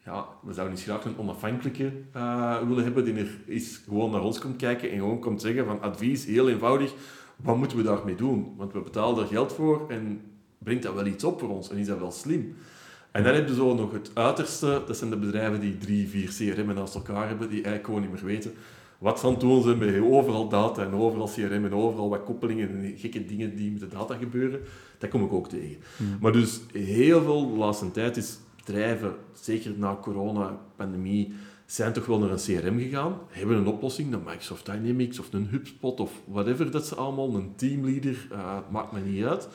ja, we zouden niet graag een onafhankelijke uh, willen hebben die er is gewoon naar ons komt kijken en gewoon komt zeggen van advies, heel eenvoudig, wat moeten we daarmee doen? Want we betalen daar geld voor en brengt dat wel iets op voor ons en is dat wel slim? En dan heb je zo nog het uiterste, dat zijn de bedrijven die drie, vier CRM'en naast elkaar hebben, die eigenlijk gewoon niet meer weten wat van doen ze met overal data en overal CRM en overal wat koppelingen en gekke dingen die met de data gebeuren. Dat kom ik ook tegen. Mm. Maar dus heel veel de laatste tijd is bedrijven, zeker na corona, pandemie, zijn toch wel naar een CRM gegaan, hebben een oplossing, een Microsoft Dynamics of een HubSpot of whatever dat ze allemaal, een teamleader, uh, maakt me niet uit.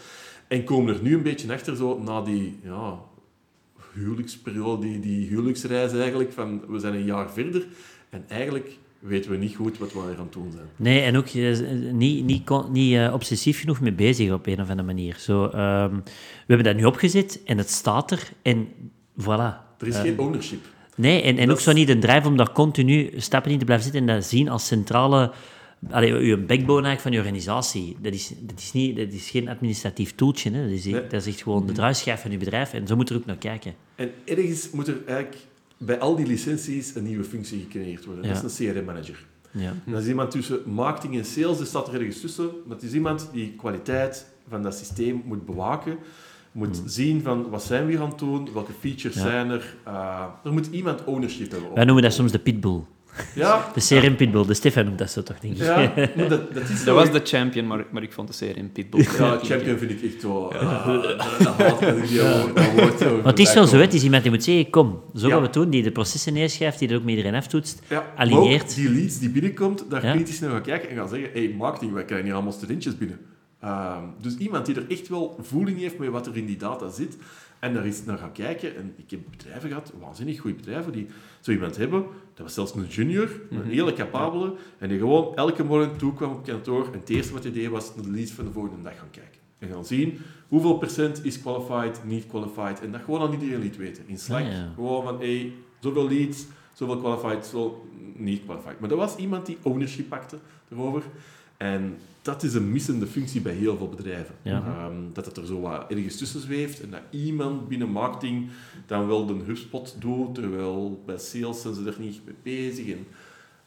En komen er nu een beetje achter, zo, na die ja, huwelijksperiode, die, die huwelijksreis eigenlijk, van we zijn een jaar verder en eigenlijk weten we niet goed wat we aan het doen zijn. Nee, en ook uh, niet, niet, niet uh, obsessief genoeg mee bezig op een of andere manier. Zo, um, we hebben dat nu opgezet en het staat er en voilà. Er is uh, geen ownership. Nee, en, en ook zo niet een drive om daar continu stappen in te blijven zitten en dat zien als centrale... Allee, uw backbone eigenlijk van je organisatie. Dat is, dat is, niet, dat is geen administratief toeltje. Hè. Dat, is, nee. dat is echt gewoon de draaischijf van je bedrijf. En zo moet er ook naar kijken. En ergens moet er eigenlijk bij al die licenties een nieuwe functie gecreëerd worden. Ja. Dat is een CRM-manager. Ja. Dat is iemand tussen marketing en sales, er staat er ergens tussen. Dat is iemand die kwaliteit van dat systeem moet bewaken. Moet mm. zien van wat zijn we hier aan het doen, welke features ja. zijn er. Uh, er moet iemand ownership hebben. Wij noemen dat soms de pitbull. Ja. De CRM Pitbull, de Stefan noemt dat zo toch, denk ik. Ja, dat, dat, is dat was de champion, maar, maar ik vond de CRM Pitbull. Ja, champion vind ik echt. Ja. Uh, dat haat ik woord. Maar het is wel zo, het is iemand die moet zeggen, kom, zo ja. gaan we het doen, die de processen neerschrijft, die er ook met iedereen aftoetst, ja. alineert. die leads die binnenkomt, daar ja. kritisch naar gaan kijken en gaan zeggen, hey, marketing, wij krijgen hier allemaal studentjes binnen. Uh, dus iemand die er echt wel voeling heeft met wat er in die data zit, en daar eens naar gaan kijken. En ik heb bedrijven gehad, waanzinnig goede bedrijven, die zo iemand hebben. Dat was zelfs een junior, een Mhm. hele capabele. En die gewoon elke morgen toekwam op kantoor. En het eerste wat hij deed, was naar de leads van de volgende dag gaan kijken. En gaan zien hoeveel procent is qualified, niet qualified. En dat gewoon aan iedereen liet weten. In Slack, Ah, ja. gewoon van, hey, zoveel leads, zoveel qualified, zoveel niet qualified. Maar er was iemand die ownership pakte erover. En dat is een missende functie bij heel veel bedrijven. Ja. Um, dat het er zo wat ergens tussen zweeft en dat iemand binnen marketing dan wel de HubSpot doet, terwijl bij sales zijn ze er niet mee bezig. En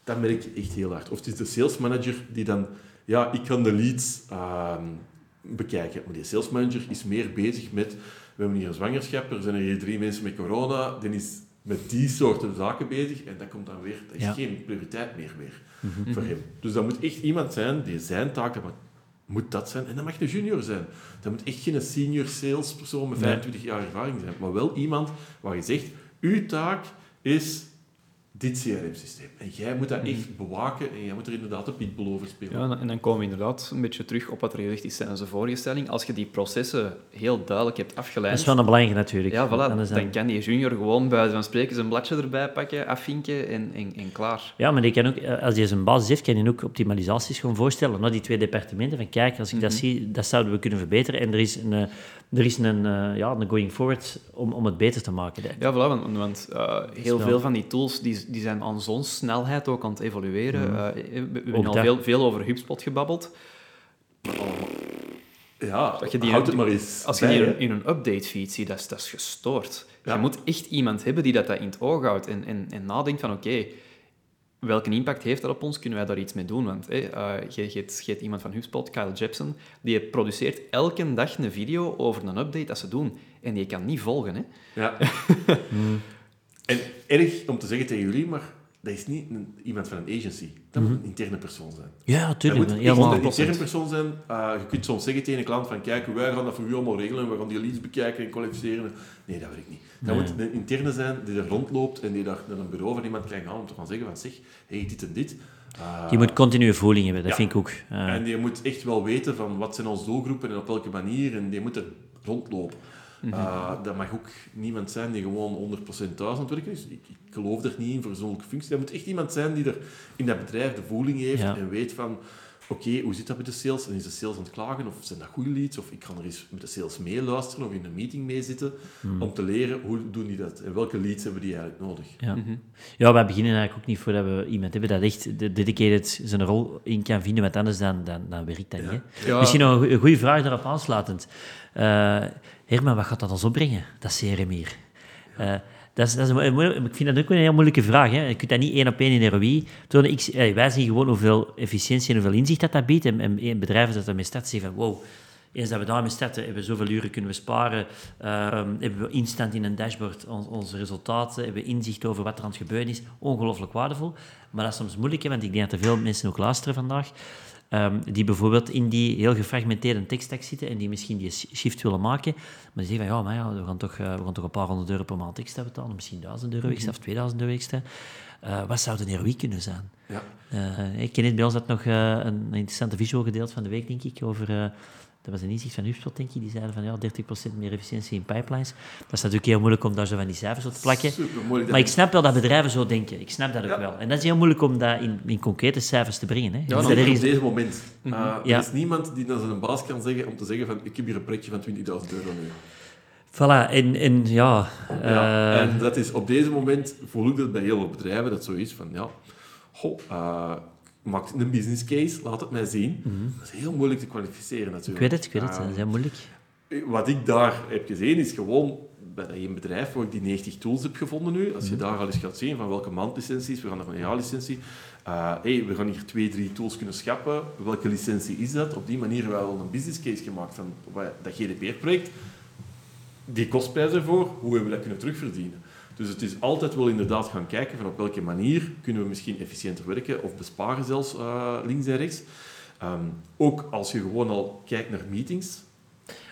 dat merk je echt heel hard. Of het is de sales manager die dan, ja, ik kan de leads um, bekijken. Maar die sales manager is meer bezig met, we hebben hier een zwangerschap, er zijn er hier drie mensen met corona, dan is met die soorten zaken bezig en dat komt dan weer, dat is Ja. geen prioriteit meer, meer Mhm. voor hem. Dus dat moet echt iemand zijn die zijn taken, maar moet dat zijn. En dat mag een junior zijn. Dat moet echt geen senior salespersoon met Nee. 25 jaar ervaring zijn, maar wel iemand waar je zegt, uw taak is dit CRM-systeem. En jij moet dat echt bewaken en jij moet er inderdaad een pitbull over spelen. Ja, en dan komen we inderdaad een beetje terug op wat er gezegd is tijdens de vorige stelling. Als je die processen heel duidelijk hebt afgeleid... Dat is wel een belangrijke natuurlijk. Ja, voilà. Dan kan die junior gewoon bij wijze van spreken zijn bladje erbij pakken, afvinken en, en, en klaar. Ja, maar die kan ook, eh, als je zijn basis heeft, kan je ook optimalisaties gewoon voorstellen naar die twee departementen. Van kijk, als ik Mhm. dat zie, dat zouden we kunnen verbeteren. En er is een, eh, er is een, eh, ja, een going forward om, om het beter te maken. Ja, voilà, want, want eh, heel wel- veel van die tools die, die zijn aan zo'n snelheid ook aan het evolueren. Eh, we, we hebben al dat. veel, veel over HubSpot gebabbeld. Ja, Dat je die- houd het maar eens Als je die in, in een update feed ziet, dat is, dat is gestoord. Ja. Je moet echt iemand hebben die dat, dat in het oog houdt en, en, en nadenkt van oké, welke impact heeft dat op ons? Kunnen wij daar iets mee doen? Want hé, eh, je, je, hebt, je hebt iemand van HubSpot, Kyle Jepson, die produceert elke dag een video over een update dat ze doen. En die kan niet volgen. Hè? Ja. En erg om te zeggen tegen jullie, maar dat is niet een, iemand van een agency. Dat moet een interne persoon zijn. Ja, Dat natuurlijk. moet Ja, echt een 100%. interne persoon zijn. Uh, je kunt soms zeggen tegen een klant van kijk, wij gaan dat voor u allemaal regelen, we gaan die leads bekijken en kwalificeren. Nee, dat werkt niet. Dat Nee. moet een interne zijn die er rondloopt en die daar naar een bureau van iemand kan gaan om te gaan zeggen van zeg, hey, dit en dit. Uh, Je moet continue voeling hebben, dat Ja. vind ik ook. eh, En die moet echt wel weten van wat zijn onze doelgroepen en op welke manier. En die moet er rondlopen. Mhm. Uh, dat mag ook niemand zijn die gewoon 100% thuis aan het werken is. Ik, ik geloof er niet in voor zo'n functie. Dat moet echt iemand zijn die er in dat bedrijf de voeling heeft Ja. en weet van... Oké, hoe zit dat met de sales? En is de sales aan het klagen? Of zijn dat goede leads? Of ik kan er eens met de sales meeluisteren of in een meeting meezitten Mhm. om te leren hoe doen die dat en welke leads hebben die eigenlijk nodig. Ja. ja, wij beginnen eigenlijk ook niet voordat we iemand hebben dat echt de dedicated zijn rol in kan vinden, want anders dan, dan, dan werkt dat niet. Ja. Misschien nog een goede vraag daarop aansluitend. Eh Herman, wat gaat dat ons opbrengen, dat CRM hier? Eh, dat is, een, ik vind dat ook een heel moeilijke vraag. Hè. Je kunt dat niet één op één in ROI. Eh, wij zien gewoon hoeveel efficiëntie en hoeveel inzicht dat, dat biedt. En, en bedrijven dat ermee starten zeggen van wow, eens dat we daarmee starten, hebben we zoveel uren kunnen we sparen. Ehm, hebben we instant in een dashboard on- onze resultaten, hebben we inzicht over wat er aan het gebeuren is. Ongelooflijk waardevol. Maar dat is soms moeilijk, hè, want ik denk dat er veel mensen ook luisteren vandaag. Ehm, die bijvoorbeeld in die heel gefragmenteerde tekststack zitten en die misschien die shift willen maken, maar die zeggen van ja, maar ja, we, gaan toch, eh, we gaan toch een paar honderd euro per maand extra betalen, misschien duizend euro extra of 2000 euro extra. Eh, wat zou de ROI kunnen zijn? Ja. Eh, ik ken het bij ons had nog eh, een interessante visual gedeeld van de week, denk ik, over... eh, dat was een inzicht van HubSpot, denk ik. Die zeiden van ja, 30% meer efficiëntie in pipelines. Dat is natuurlijk heel moeilijk om daar zo van die cijfers op te plakken. Maar ik snap wel dat bedrijven zo denken. Ik snap dat ook Ja. wel. En dat is heel moeilijk om dat in, in concrete cijfers te brengen. Hè. Ja, Dus nou, dat er op is- deze moment. Uh, Ja. Er is niemand die naar zijn baas kan zeggen om te zeggen van ik heb hier een projectje van 20.000 euro nu. Voilà, en, en ja... Ja, eh, en dat is op deze moment voel ik dat bij heel veel bedrijven dat zo is van ja, goh, uh, maak een business case, laat het mij zien. Dat is heel moeilijk te kwalificeren ik natuurlijk. weet het, ik weet het. Uh, Dat is heel moeilijk. wat ik daar heb gezien is gewoon bij dat één bedrijf waar ik die 90 tools heb gevonden nu. Als je daar al eens gaat zien van welke maandlicenties, we gaan naar een jaarlicentie. Uh, hey, we gaan hier twee, drie tools kunnen schappen. Welke licentie is dat? Op die manier hebben we wel een business case gemaakt van dat GDPR-project. Die kostprijs ervoor, hoe hebben we dat kunnen terugverdienen? Dus het is altijd wel inderdaad gaan kijken van op welke manier kunnen we misschien efficiënter werken of besparen zelfs uh, links en rechts. Um, ook als je gewoon al kijkt naar meetings,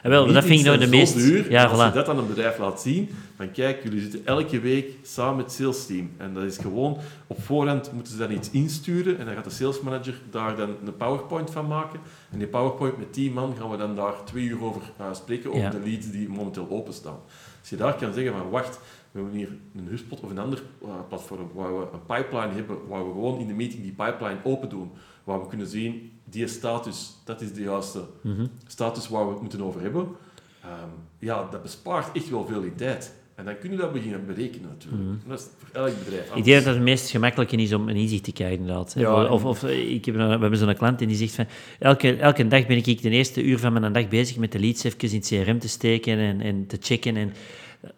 En wel, dat vind ik nou de meest... duur, ja, als je dat aan een bedrijf laat zien, van kijk, jullie zitten elke week samen met het sales team. En dat is gewoon, op voorhand moeten ze dan iets insturen en dan gaat de sales manager daar dan een powerpoint van maken. En die powerpoint met 10 man gaan we dan daar twee uur over uh, spreken, over Ja. de leads die momenteel openstaan. Als je daar kan zeggen van, wacht, we hebben hier een HubSpot of een ander uh, platform waar we een pipeline hebben, waar we gewoon in de meeting die pipeline open doen, waar we kunnen zien, die status, dat is de juiste Mhm. status waar we het moeten over hebben. Ehm, ja, dat bespaart echt wel veel in tijd. En dan kun je dat beginnen berekenen natuurlijk. En dat is voor elk bedrijf Mhm. Ik denk dat het het meest gemakkelijke is om een inzicht te krijgen, inderdaad. Ja, of, of, eh, ik heb een, we hebben zo'n klant en die zegt van... Elke, elke dag ben ik de eerste uur van mijn dag bezig met de leads even in het CRM te steken en, en te checken. En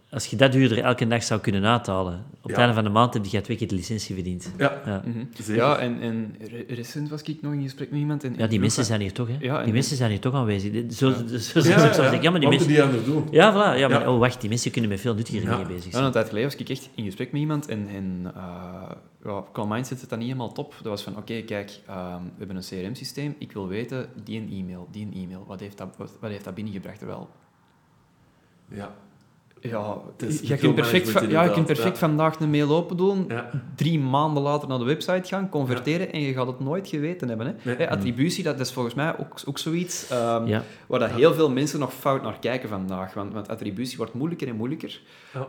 als je dat uur er elke dag zou kunnen uithalen, op het Ja. einde van de maand heb je twee keer de licentie verdiend. Ja, Ja, Mhm. Ja, en, en re- recent was ik nog in gesprek met iemand. En ja die mensen zijn hier toch, hè? Ja, die mensen zijn hier toch aanwezig. Zo, Ja. zo, zo, zo, Ja, zo- ja, ja. ja, maar die Wat mensen... moeten die aan doen? Ja, voilà. Ja, maar, Ja. oh, wacht, die mensen kunnen met veel nuttiger Ja. dingen bezig Ja, zijn. een tijd geleden was ik echt in gesprek met iemand en, en uh, ja, qua mindset zit dat niet helemaal top. Dat was van, oké, kijk, ehm, we hebben een CRM-systeem, ik wil weten, die een e-mail, die een e-mail, wat heeft dat, wat, wat heeft dat binnengebracht? Wel, Ja. Ja, je kunt perfect, ja, je kunt perfect ja. vandaag een mail open doen, Ja. drie maanden later naar de website gaan, converteren en je gaat het nooit geweten hebben. Hè. Nee. Attributie, dat is volgens mij ook, ook zoiets ehm, Ja. waar dat heel veel mensen nog fout naar kijken vandaag. Want, want attributie wordt moeilijker en moeilijker.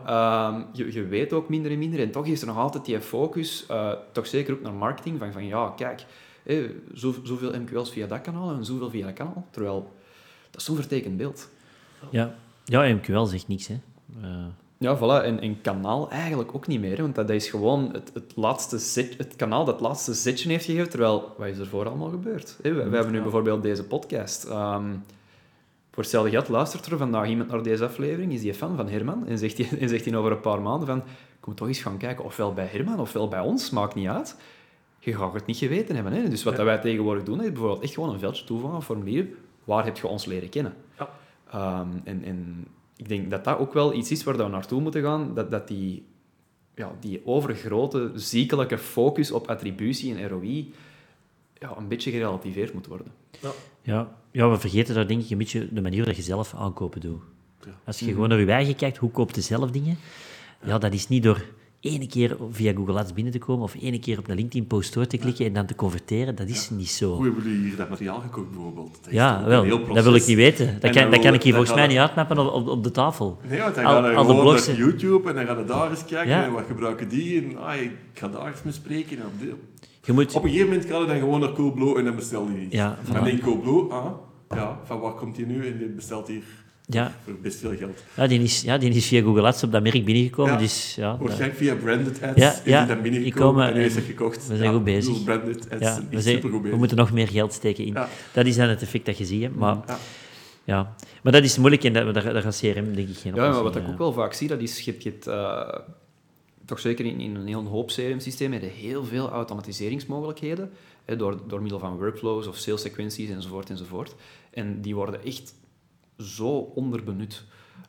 Ehm, je, je weet ook minder en minder. En toch is er nog altijd die focus, eh, toch zeker ook naar marketing, van, van ja, kijk, hè, zo, zoveel MQL's via dat kanaal en zoveel via dat kanaal. Terwijl, dat is zo'n vertekend beeld. Ja. ja, MQL zegt niks, hè. Ja, voilà. En, en kanaal eigenlijk ook niet meer, hè, want dat is gewoon het, het, laatste zet, het kanaal dat het laatste zetje heeft gegeven, terwijl, wat is er voor allemaal gebeurd? Hè? We, we hebben nu bijvoorbeeld deze podcast. Ehm, voor hetzelfde geld luistert er vandaag iemand naar deze aflevering, is die fan van Herman, en zegt hij, en zegt hij over een paar maanden van, ik moet toch eens gaan kijken, ofwel bij Herman, ofwel bij ons, maakt niet uit. Je gaat het niet geweten hebben. Hè? Dus wat dat wij tegenwoordig doen, is bijvoorbeeld echt gewoon een veldje toevoegen een formulier, waar heb je ons leren kennen? Ja. Ehm, en, en ik denk dat dat ook wel iets is waar dat we naartoe moeten gaan, dat, dat die, ja, die overgrote, ziekelijke focus op attributie en ROI ja, een beetje gerelativeerd moet worden. Ja, ja, we vergeten daar denk ik een beetje de manier dat je zelf aankopen doet. Ja. Als je gewoon naar je eigen kijkt, hoe koopt je zelf dingen? Ja, dat is niet door ene keer via Google Ads binnen te komen of ene keer op een LinkedIn-post door te klikken en dan te converteren. Dat is niet zo. Hoe hebben jullie hier dat materiaal gekocht bijvoorbeeld? Dat Ja, wel, dat wil ik niet weten. Dat En kan, dat kan ik hier volgens mij niet uitmappen op, op, op de tafel. Nee, want dan gaan we gewoon naar YouTube en dan gaan we daar eens kijken Ja. en wat gebruiken die en ah, ik ga daar eens mee spreken. En op, dit. Je moet... op een gegeven moment ga je dan gewoon naar Coolblue en dan bestel je iets. Ja, En dan denkt Coolblue, ah, ja, van waar komt die nu? En die bestelt hier Ja, voor best veel geld. ja, die is, ja, die is via Google Ads op dat merk binnengekomen. Ja. Dus, ja, dat- Waarschijnlijk via branded ads Ja, is ja, die dan die binnengekomen komen en het gekocht. we zijn Ja, goed bezig. branded ads ja, zijn we, zijn- supergoed we bezig. moeten nog meer geld steken in. Ja. Dat is dan het effect dat je ziet. Maar, Ja. ja. maar dat is moeilijk en dat, daar, daar gaat CRM denk ik geen Ja, maar wat ik ook wel vaak zie, dat is, je hebt, je eh, toch zeker in, in een heel hoop CRM-systemen, heel veel automatiseringsmogelijkheden, hè, door, door middel van workflows of salessequenties enzovoort enzovoort. En die worden echt zo onderbenut.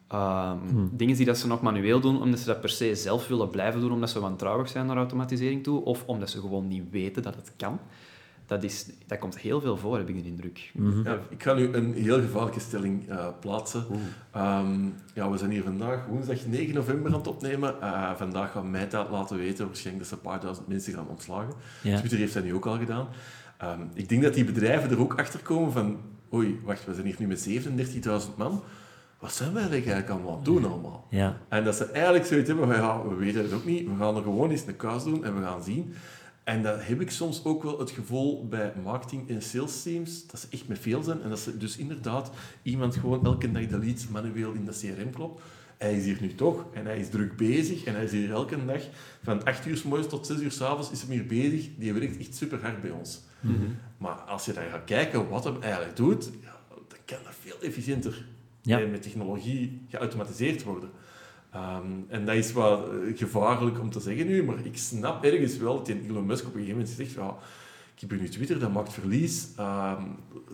Ehm, Dingen die dat ze nog manueel doen, omdat ze dat per se zelf willen blijven doen, omdat ze wantrouwig zijn naar automatisering toe, of omdat ze gewoon niet weten dat het kan. Dat, is, dat komt heel veel voor, heb ik de indruk. Ja, ik ga nu een heel gevaarlijke stelling eh, plaatsen. Ehm, ja, we zijn hier vandaag woensdag 9 november aan het opnemen. Eh, vandaag gaan Meta laten weten, waarschijnlijk dat ze een paar duizend mensen gaan ontslagen. Ja. Twitter heeft dat nu ook al gedaan. Ehm, ik denk dat die bedrijven er ook achter komen van... Oei, wacht, we zijn hier nu met 37.000 man. Wat zijn wij eigenlijk allemaal aan het doen allemaal? Ja, En dat ze eigenlijk zoiets hebben van, ja, we weten het ook niet, we gaan er gewoon eens een kaas doen en we gaan zien. En dat heb ik soms ook wel het gevoel bij marketing- en sales teams, dat ze echt met veel zijn en dat ze dus inderdaad iemand gewoon elke dag de leads manueel in de CRM klopt. Hij is hier nu toch en hij is druk bezig en hij is hier elke dag van 8 uur s morgens tot 6 uur s avonds is hij hier bezig. Die werkt echt super hard bij ons. Maar als je dan gaat kijken wat hem eigenlijk doet, ja, dan kan dat veel efficiënter Ja. en met technologie geautomatiseerd worden. Ehm, en dat is wat eh, gevaarlijk om te zeggen nu, maar ik snap ergens wel dat die Elon Musk op een gegeven moment zegt, ja, ik heb hier nu Twitter, dat maakt verlies. Ehm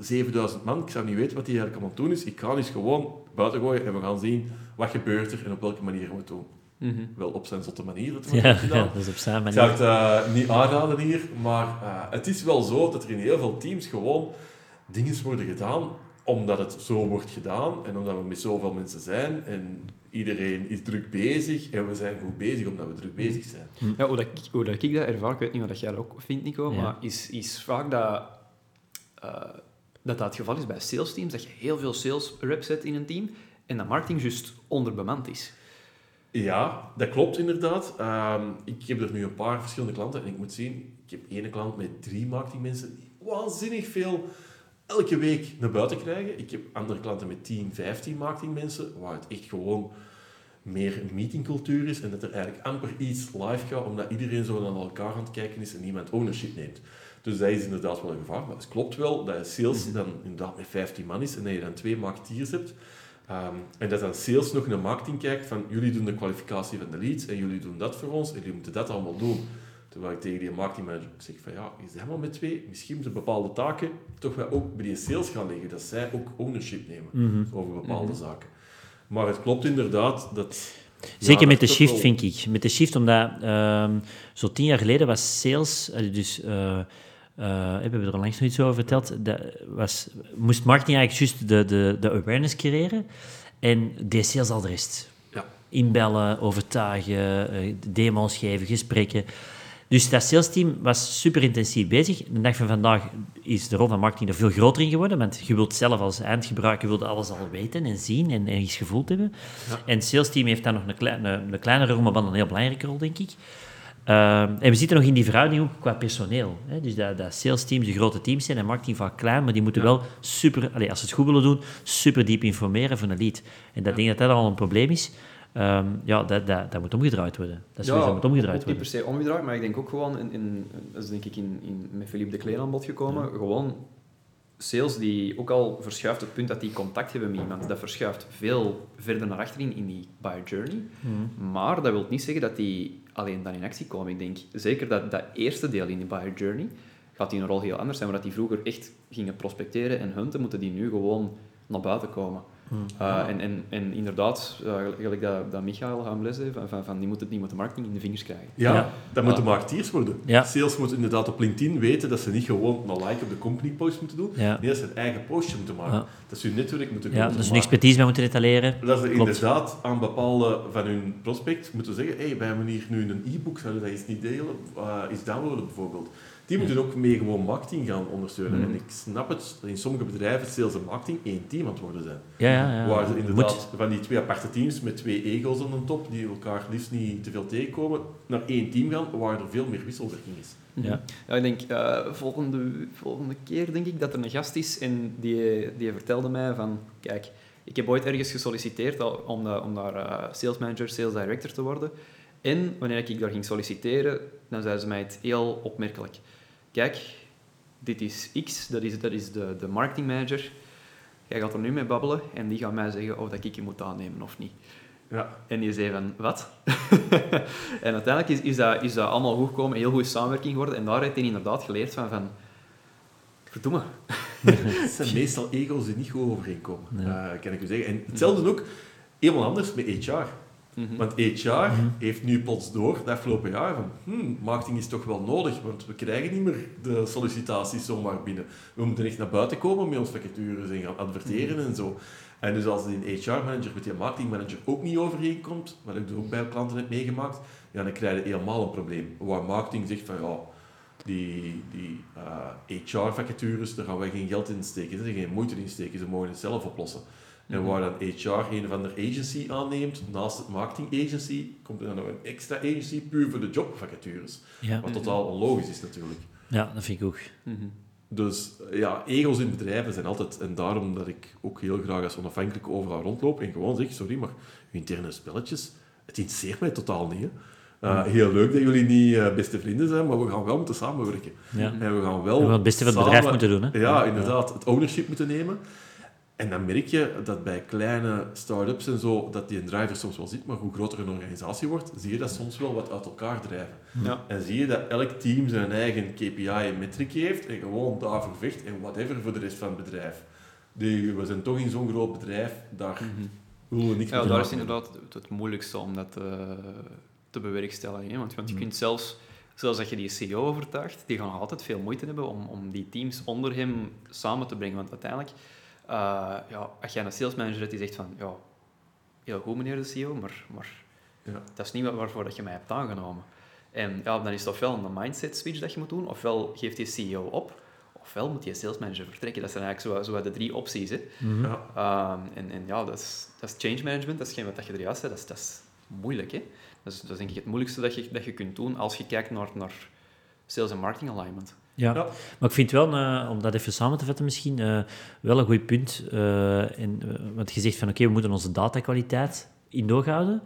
7000 man, ik zou niet weten wat hij eigenlijk het doen is. Ik ga eens gewoon buiten gooien en we gaan zien wat gebeurt er en op welke manier we het doen. Mhm. Wel op zijn zotte manier het ja, wordt gedaan. ja, dat is op zijn Ik zou manier. het eh, niet aanraden hier, maar eh, het is wel zo dat er in heel veel teams gewoon dingen worden gedaan omdat het zo wordt gedaan en omdat we met zoveel mensen zijn en iedereen is druk bezig en we zijn goed bezig omdat we druk bezig zijn. Ja, hoe, dat, ik- hoe dat ik dat ervaar, ik weet niet wat jij dat ook vindt, Nico, Ja. maar is, is vaak dat, eh, dat dat het geval is bij sales teams, dat je heel veel sales reps hebt in een team en dat marketing juist onderbemand is. Ja, dat klopt inderdaad. Ehm, ik heb er nu een paar verschillende klanten en ik moet zien, ik heb ene klant met drie marketingmensen die waanzinnig veel elke week naar buiten krijgen. Ik heb andere klanten met 10, 15 marketingmensen, waar het echt gewoon meer een meetingcultuur is en dat er eigenlijk amper iets live gaat, omdat iedereen zo naar elkaar aan het kijken is en niemand ownership neemt. Dus dat is inderdaad wel een gevaar. Maar het klopt wel dat sales dan inderdaad met 15 man is en dat je dan twee marketeers hebt. Ehm, en dat dan sales nog naar marketing kijkt van jullie doen de kwalificatie van de leads en jullie doen dat voor ons en jullie moeten dat allemaal doen. Terwijl ik tegen die marketingmanager zeg van ja, is helemaal met twee, misschien moeten bepaalde taken toch wel ook bij die sales gaan liggen, dat zij ook ownership nemen Mhm. over bepaalde zaken. Maar het klopt inderdaad dat... Zeker ja, met de shift, wel- vind ik. Met de shift, omdat ehm, zo tien jaar geleden was sales, eh, dus eh, eh, we hebben er langs nog iets over verteld, dat was, moest marketing eigenlijk juist de, de, de awareness creëren en sales al de rest. Ja. inbellen, overtuigen, eh, demo's geven, gesprekken. Dus dat salesteam was super intensief bezig. De dag van vandaag is de rol van marketing er veel groter in geworden, want je wilt zelf als eindgebruiker wilt alles al weten en zien en ergens gevoeld hebben. En het salesteam heeft daar nog een, kleine, een kleinere rol, maar wel een heel belangrijke rol, denk ik. Ehm, en we zitten nog in die verhouding ook qua personeel. Hè? Dus dat, dat sales teams, de grote teams zijn en marketing vaak klein, maar die moeten wel super, allez, als ze het goed willen doen, super diep informeren van de lead. En dat denk dat dat al een probleem is. Ehm, ja, dat, dat, dat moet omgedraaid worden. Dat is ja, dat moet omgedraaid ook niet worden. per se omgedraaid, maar ik denk ook gewoon, in, in, dat is denk ik in, in, met Philippe de Kleen aan bod gekomen, gewoon sales die ook al verschuift het punt dat die contact hebben met iemand, dat verschuift veel verder naar achterin in die buyer journey. Mhm. Maar dat wil niet zeggen dat die alleen dan in actie komen. Ik denk zeker dat dat eerste deel in die buyer journey gaat die een rol heel anders zijn, waar dat die vroeger echt gingen prospecteren en hunten, moeten die nu gewoon naar buiten komen. Uh, en, en, en inderdaad, uh, gelijk dat, dat Michael Hamles zei, van, van, van die moeten, die moeten marketing in de vingers krijgen. Ja, Ja. dat moeten marketeers worden. Ja. Sales moet inderdaad op LinkedIn weten dat ze niet gewoon een like op de company post moeten doen. Ja. Nee, dat ze een eigen postje moeten maken. Ja. Dat ze hun netwerk moeten Ja, dus een maken. expertise bij moeten etaleren. Dat ze Klopt. inderdaad aan bepaalde van hun prospect moeten zeggen, hey, wij hebben hier nu een e-book, zouden we dat eens niet delen, uh, eens downloaden bijvoorbeeld. Die moeten ook mee gewoon marketing gaan ondersteunen. Mm. En ik snap het, dat in sommige bedrijven sales en marketing één team aan het worden zijn. Ja, ja, ja. Waar ze inderdaad Moet. van die twee aparte teams met twee ego's aan de top, die elkaar liefst niet te veel tegenkomen, naar één team gaan, waar er veel meer wisselwerking is. Ja. Ja, ik denk, eh, volgende, volgende keer denk ik dat er een gast is en die, die vertelde mij van, kijk, ik heb ooit ergens gesolliciteerd om, da- om daar eh, sales manager, sales director te worden. En wanneer ik daar ging solliciteren, dan zeiden ze mij het heel opmerkelijk. Kijk, dit is X, dat is, dat is de, de marketing manager. Jij gaat er nu mee babbelen en die gaat mij zeggen of dat ik je moet aannemen of niet. Ja, En die zei van, wat? en uiteindelijk is, is, dat, is dat allemaal goed gekomen, heel goede samenwerking geworden. En daar heeft hij inderdaad geleerd van, van verdomme. het zijn meestal ego's die niet goed overeenkomen, Ja. eh, kan ik u zeggen. En hetzelfde ook, helemaal anders met HR. Mhm. Want HR heeft nu plots door, de afgelopen jaar, van hmm, marketing is toch wel nodig, want we krijgen niet meer de sollicitaties zomaar binnen. We moeten echt naar buiten komen met onze vacatures en gaan adverteren en zo. En dus als een HR-manager met die marketingmanager ook niet overeenkomt, wat ik dus ook bij klanten heb meegemaakt, ja, dan krijg je helemaal een probleem. Waar marketing zegt van, ja, die, die HR-vacatures, daar gaan wij geen geld in steken, ze geen moeite in steken, ze mogen het zelf oplossen. En waar dan HR een of andere agency aanneemt, naast het marketing agency, komt er dan nog een extra agency puur voor de jobvacatures. Ja. Wat totaal onlogisch is natuurlijk. ja, dat vind ik ook. Mhm. Dus eh, ja, ego's in bedrijven zijn altijd... En daarom dat ik ook heel graag als onafhankelijke overal rondloop en gewoon zeg, sorry, maar uw interne spelletjes, het interesseert mij totaal niet. Hè. Uh, heel leuk dat jullie niet uh, beste vrienden zijn, maar we gaan wel moeten samenwerken. Ja. En we gaan wel We gaan het beste van het bedrijf moeten doen, hè? Ja, inderdaad. Het ownership moeten nemen. En dan merk je dat bij kleine start-ups en zo, dat die een driver soms wel zit, maar hoe groter een organisatie wordt, zie je dat soms wel wat uit elkaar drijven. Ja. En zie je dat elk team zijn eigen KPI en metric heeft en gewoon daarvoor vecht en whatever voor de rest van het bedrijf. Die, we zijn toch in zo'n groot bedrijf, daar willen we niks. Ja, daar is inderdaad het, het moeilijkste om dat eh, te bewerkstelligen. Hè? Want, want je Mhm. kunt zelfs, zelfs als je die CEO overtuigt, die gaan altijd veel moeite hebben om, om die teams onder hem samen te brengen. Want uiteindelijk, ja, als jij een salesmanager hebt die zegt van, ja, heel goed meneer de CEO, maar, maar Ja. dat is niet wat- waarvoor dat je mij hebt aangenomen. En ja, dan is het ofwel een mindset switch dat je moet doen, ofwel geeft die CEO op, ofwel moet je salesmanager vertrekken. Dat zijn eigenlijk zo, zo de drie opties. Hè. Mhm. Ja. Ehm, en, en ja, dat is, dat is change management, dat is geen wat je er juist zei, dat is, dat is moeilijk. Hè? Dat, is, dat is denk ik het moeilijkste dat je, dat je kunt doen als je kijkt naar, naar sales en marketing alignment. Ja. Ja. maar ik vind wel, eh, om dat even samen te vatten misschien, eh, wel een goed punt. eh, en, want je zegt van, oké, we moeten onze datakwaliteit in doog houden.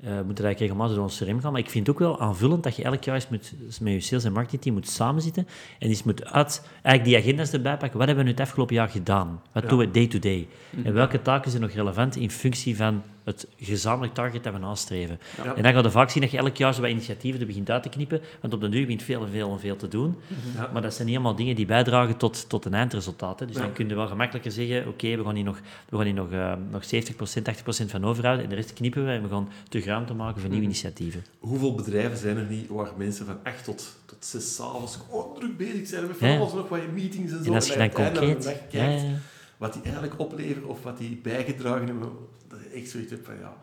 We moeten eigenlijk regelmatig door ons CRM gaan. Maar ik vind het ook wel aanvullend dat je elk jaar eens moet, eens met je sales- en marketingteam moet samenzitten en eens moet uit, eigenlijk die agenda's erbij pakken. Wat hebben we nu het afgelopen jaar gedaan? Wat Ja. doen we day to day? En welke taken zijn nog relevant in functie van het gezamenlijk target dat we nastreven? Ja. En dan ga je vaak zien dat je elk jaar zo wat initiatieven er begint uit te knippen, want op de duur begint veel en veel en veel te doen. Ja. Maar dat zijn niet allemaal dingen die bijdragen tot, tot een eindresultaat. Hè. Dus Ja. dan kun je wel gemakkelijker zeggen, oké, we gaan hier nog, we gaan hier nog, eh, nog 70%, 80% van overhouden en de rest knippen we en we gaan terug ruimte maken voor nieuwe initiatieven. Hoeveel bedrijven zijn er niet waar mensen van 8 tot, tot 6 s'avonds gewoon druk bezig zijn met van alles nog wat in meetings en zo. En als je dan de concreet... kijkt wat die eigenlijk opleveren of wat die bijgedragen hebben, je echt zoiets hebt van ja,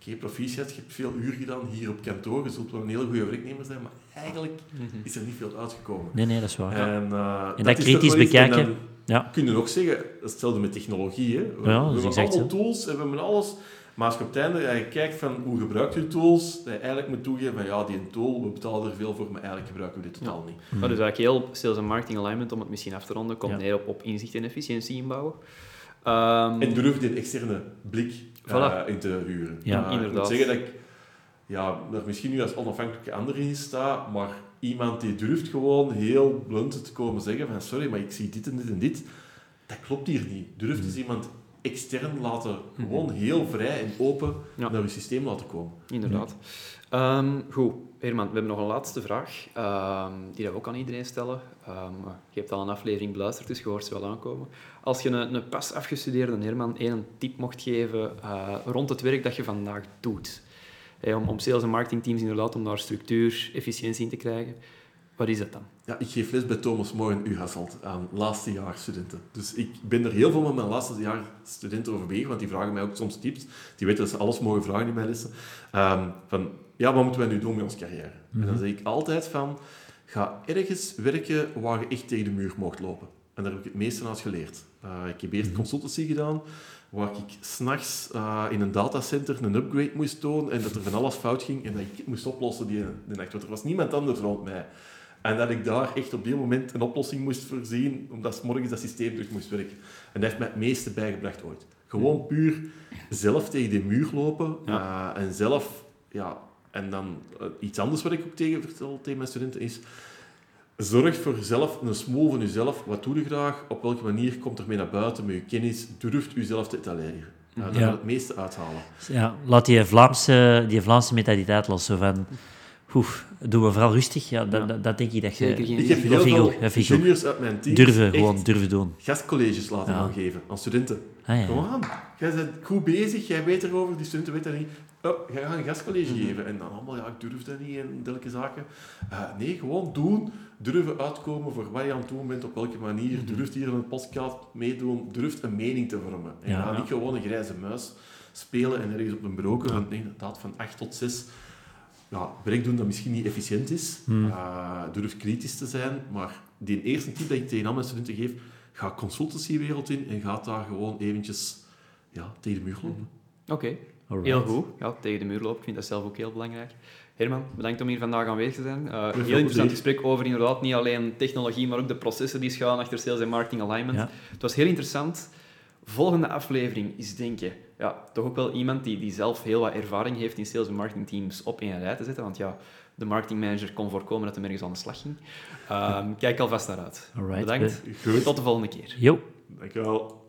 oké, proficiat, je hebt veel uur gedaan hier op kantoor, je zult wel een hele goede werknemer zijn, maar eigenlijk is er niet veel uitgekomen. Nee, nee, dat is waar. En, uh, en dat, kritisch bekijken. Ja. kun je ook zeggen, hetzelfde met technologie. Hè. We, ja, we hebben allemaal tools en we hebben alles. Maar als je op het einde je kijkt van hoe gebruikt je tools, dat je eigenlijk moet toegeven van ja, die tool, we betalen er veel voor, maar eigenlijk gebruiken we dit totaal niet. Ja, dus eigenlijk heel sales en marketing alignment, om het misschien af te ronden, komt neer op, op inzicht en efficiëntie inbouwen. Um, en durf die externe blik uh, in te huren. Ja, inderdaad. Ik moet zeggen dat ik ja, er misschien nu als onafhankelijke andere in sta, maar iemand die durft gewoon heel blunt te komen zeggen van sorry, maar ik zie dit en dit en dit. Dat klopt hier niet. Durft dus iemand extern laten, gewoon heel vrij en open naar je systeem laten komen. Inderdaad. Um, goed, Herman, we hebben nog een laatste vraag, um, die we ook aan iedereen stellen. Um, je hebt al een aflevering beluisterd, dus je hoort ze wel aankomen. Als je een, een pas afgestudeerde Herman één tip mocht geven uh, rond het werk dat je vandaag doet, hey, om, om sales- en marketingteams inderdaad om daar structuur, efficiëntie in te krijgen, wat is dat dan? Ja, ik geef les bij Thomas More in aan laatstejaarsstudenten. Dus ik ben er heel veel met mijn laatstejaarsstudenten over bezig, want die vragen mij ook soms tips. Die weten dat ze alles mogen vragen in mijn lessen. Um, van, ja, wat moeten wij nu doen met onze carrière? En dan mhm. zeg ik altijd van, ga ergens werken waar je echt tegen de muur mocht lopen. En daar heb ik het meeste aan geleerd. Uh, ik heb eerst mhm. consultancy gedaan, waar ik s'nachts uh, in een datacenter een upgrade moest doen en dat er van alles fout ging en dat ik moest oplossen die, die nacht. Want er was niemand anders rond mij. En dat ik daar echt op die moment een oplossing moest voorzien, omdat s morgens dat systeem terug moest werken. En dat heeft mij het meeste bijgebracht ooit. Gewoon puur zelf tegen de muur lopen uh, en zelf, ja, en dan uh, iets anders wat ik ook tegen vertel tegen mijn studenten is, zorg voor zelf een smoel van jezelf. Wat doe je graag? Op welke manier komt er mee naar buiten met je kennis? Durft jezelf te etaleren. Uh, daar ja. het meeste uithalen. Ja, laat die Vlaamse, die Vlaamse mentaliteit los. Zo van, Oef, doen we vooral rustig. Ja, dat, dat, dat denk ik dat je... Ik heb heel veel juniors uit mijn team durven, gewoon durven doen. gastcolleges laten ja. geven aan studenten. Ah, ja. Kom aan, jij bent goed bezig, jij weet erover, die studenten weten dat niet. Oh, jij gaat een gastcollege mm -hmm. geven. En dan allemaal, ja, ik durf dat niet en dergelijke zaken. Uh, nee, gewoon doen. Durven uitkomen voor wat je aan het doen bent, op welke manier. Mm -hmm. Durft hier een podcast meedoen. Durft een mening te vormen. En ja, ga niet gewoon een grijze muis spelen en ergens op een nee, inderdaad, van 8 tot 6 ja, werk doen dat misschien niet efficiënt is. Hmm. Uh, durf kritisch te zijn. Maar die eerste tip dat ik tegen al mijn studenten geef, ga consultancywereld in en ga daar gewoon eventjes ja, tegen de muur lopen. Oké, okay. heel goed. Ja, tegen de muur lopen, ik vind dat zelf ook heel belangrijk. Herman, bedankt om hier vandaag aanwezig te zijn. Uh, heel interessant gesprek over inderdaad niet alleen technologie, maar ook de processen die schuilen achter sales en marketing alignment. Het was heel interessant. Volgende aflevering is denk je ja, toch ook wel iemand die, die zelf heel wat ervaring heeft in sales- en marketingteams op één rij te zetten. Want ja, de marketingmanager kon voorkomen dat hij ergens aan de slag ging. Um, kijk alvast naar uit. Bedankt. Goed. Tot de volgende keer. Jo. Dankjewel.